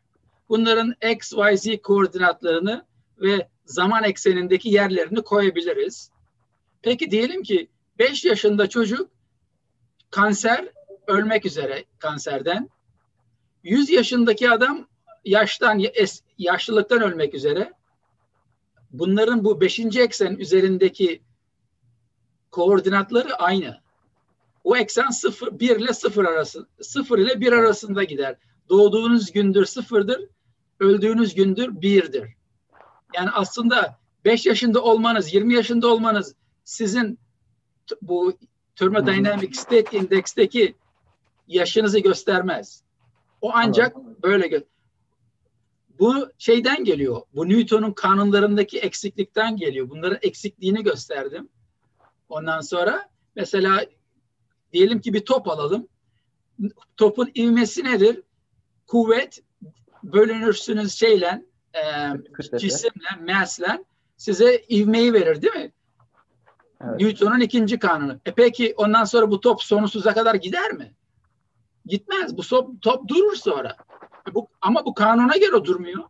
Bunların x, y, z koordinatlarını ve zaman eksenindeki yerlerini koyabiliriz. Peki diyelim ki 5 yaşında çocuk kanser ölmek üzere kanserden. 100 yaşındaki adam yaştan yaşlılıktan ölmek üzere. Bunların bu 5. eksen üzerindeki koordinatları aynı. O eksen 0 1 ile 0 arası 0 ile 1 arasında gider. Doğduğunuz gündür sıfırdır, öldüğünüz gündür birdir. Yani aslında 5 yaşında olmanız, 20 yaşında olmanız sizin bu Thermodynamic State Index'teki yaşınızı göstermez. O ancak böyle gö- bu şeyden geliyor. Bu Newton'un kanunlarındaki eksiklikten geliyor. Bunların eksikliğini gösterdim. Ondan sonra mesela diyelim ki bir top alalım. Topun ivmesi nedir? Kuvvet bölünürsünüz şeyle e, cisimle, mass'le size ivmeyi verir değil mi? Evet. Newton'un ikinci kanunu. E peki ondan sonra bu top sonsuza kadar gider mi? Gitmez. Bu top, top durur sonra. E bu, ama bu kanuna göre durmuyor.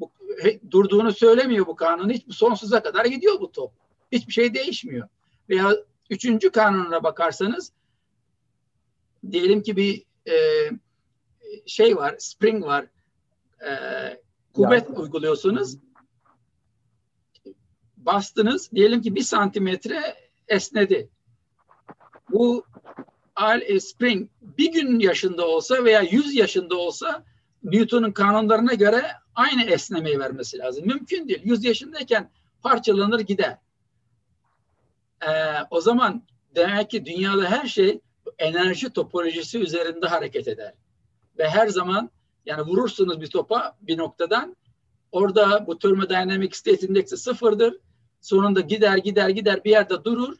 Bu, he, durduğunu söylemiyor bu kanun. Hiç sonsuza kadar gidiyor bu top. Hiçbir şey değişmiyor. Veya üçüncü kanununa bakarsanız diyelim ki bir e, şey var, spring var. E, kuvvet ya. uyguluyorsunuz. Bastınız. Diyelim ki bir santimetre esnedi. Bu e, spring bir gün yaşında olsa veya yüz yaşında olsa Newton'un kanunlarına göre aynı esnemeyi vermesi lazım. Mümkün değil. Yüz yaşındayken parçalanır gider. Ee, o zaman demek ki dünyada her şey enerji topolojisi üzerinde hareket eder. Ve her zaman yani vurursunuz bir topa bir noktadan orada bu thermodynamic state indeksi sıfırdır. Sonunda gider gider gider bir yerde durur.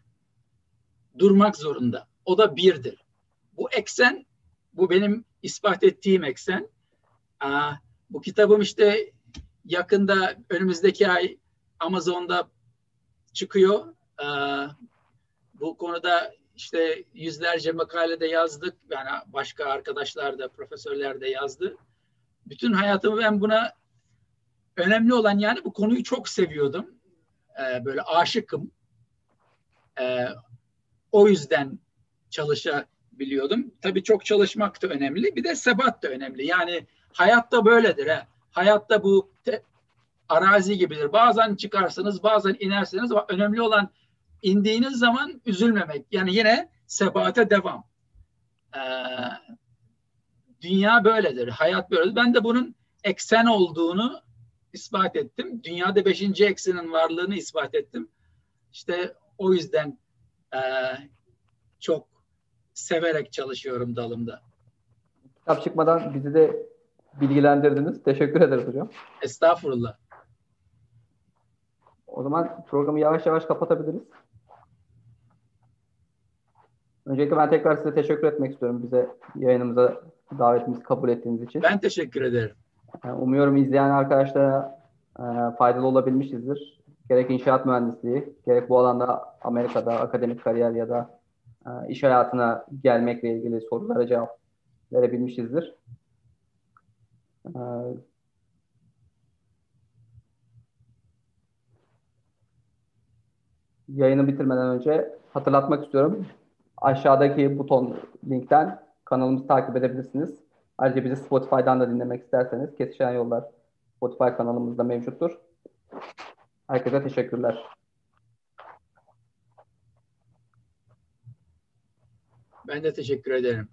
Durmak zorunda. O da birdir. Bu eksen bu benim ispat ettiğim eksen. Aa, bu kitabım işte yakında önümüzdeki ay Amazon'da çıkıyor. Aa, bu konuda işte yüzlerce makalede yazdık. Yani başka arkadaşlar da, profesörler de yazdı. Bütün hayatımı ben buna önemli olan yani bu konuyu çok seviyordum. Ee, böyle aşıkım. Ee, o yüzden çalışabiliyordum. Tabii çok çalışmak da önemli. Bir de sebat da önemli. Yani hayatta böyledir. He. Hayatta bu te, arazi gibidir. Bazen çıkarsınız, bazen inersiniz önemli olan indiğiniz zaman üzülmemek. Yani yine sebate devam. Ee, dünya böyledir. Hayat böyledir. Ben de bunun eksen olduğunu ispat ettim. Dünyada beşinci eksenin varlığını ispat ettim. İşte o yüzden e, çok severek çalışıyorum dalımda. Kitap çıkmadan bizi de bilgilendirdiniz. Teşekkür ederiz hocam. Estağfurullah. O zaman programı yavaş yavaş kapatabiliriz. Öncelikle ben tekrar size teşekkür etmek istiyorum bize yayınımıza davetimizi kabul ettiğiniz için. Ben teşekkür ederim. Umuyorum izleyen arkadaşlara e, faydalı olabilmişizdir. Gerek inşaat mühendisliği, gerek bu alanda Amerika'da akademik kariyer ya da e, iş hayatına gelmekle ilgili sorulara cevap verebilmişizdir. E, yayını bitirmeden önce hatırlatmak istiyorum. Aşağıdaki buton linkten kanalımızı takip edebilirsiniz. Ayrıca bizi Spotify'dan da dinlemek isterseniz Kesişen Yollar Spotify kanalımızda mevcuttur. Herkese teşekkürler. Ben de teşekkür ederim.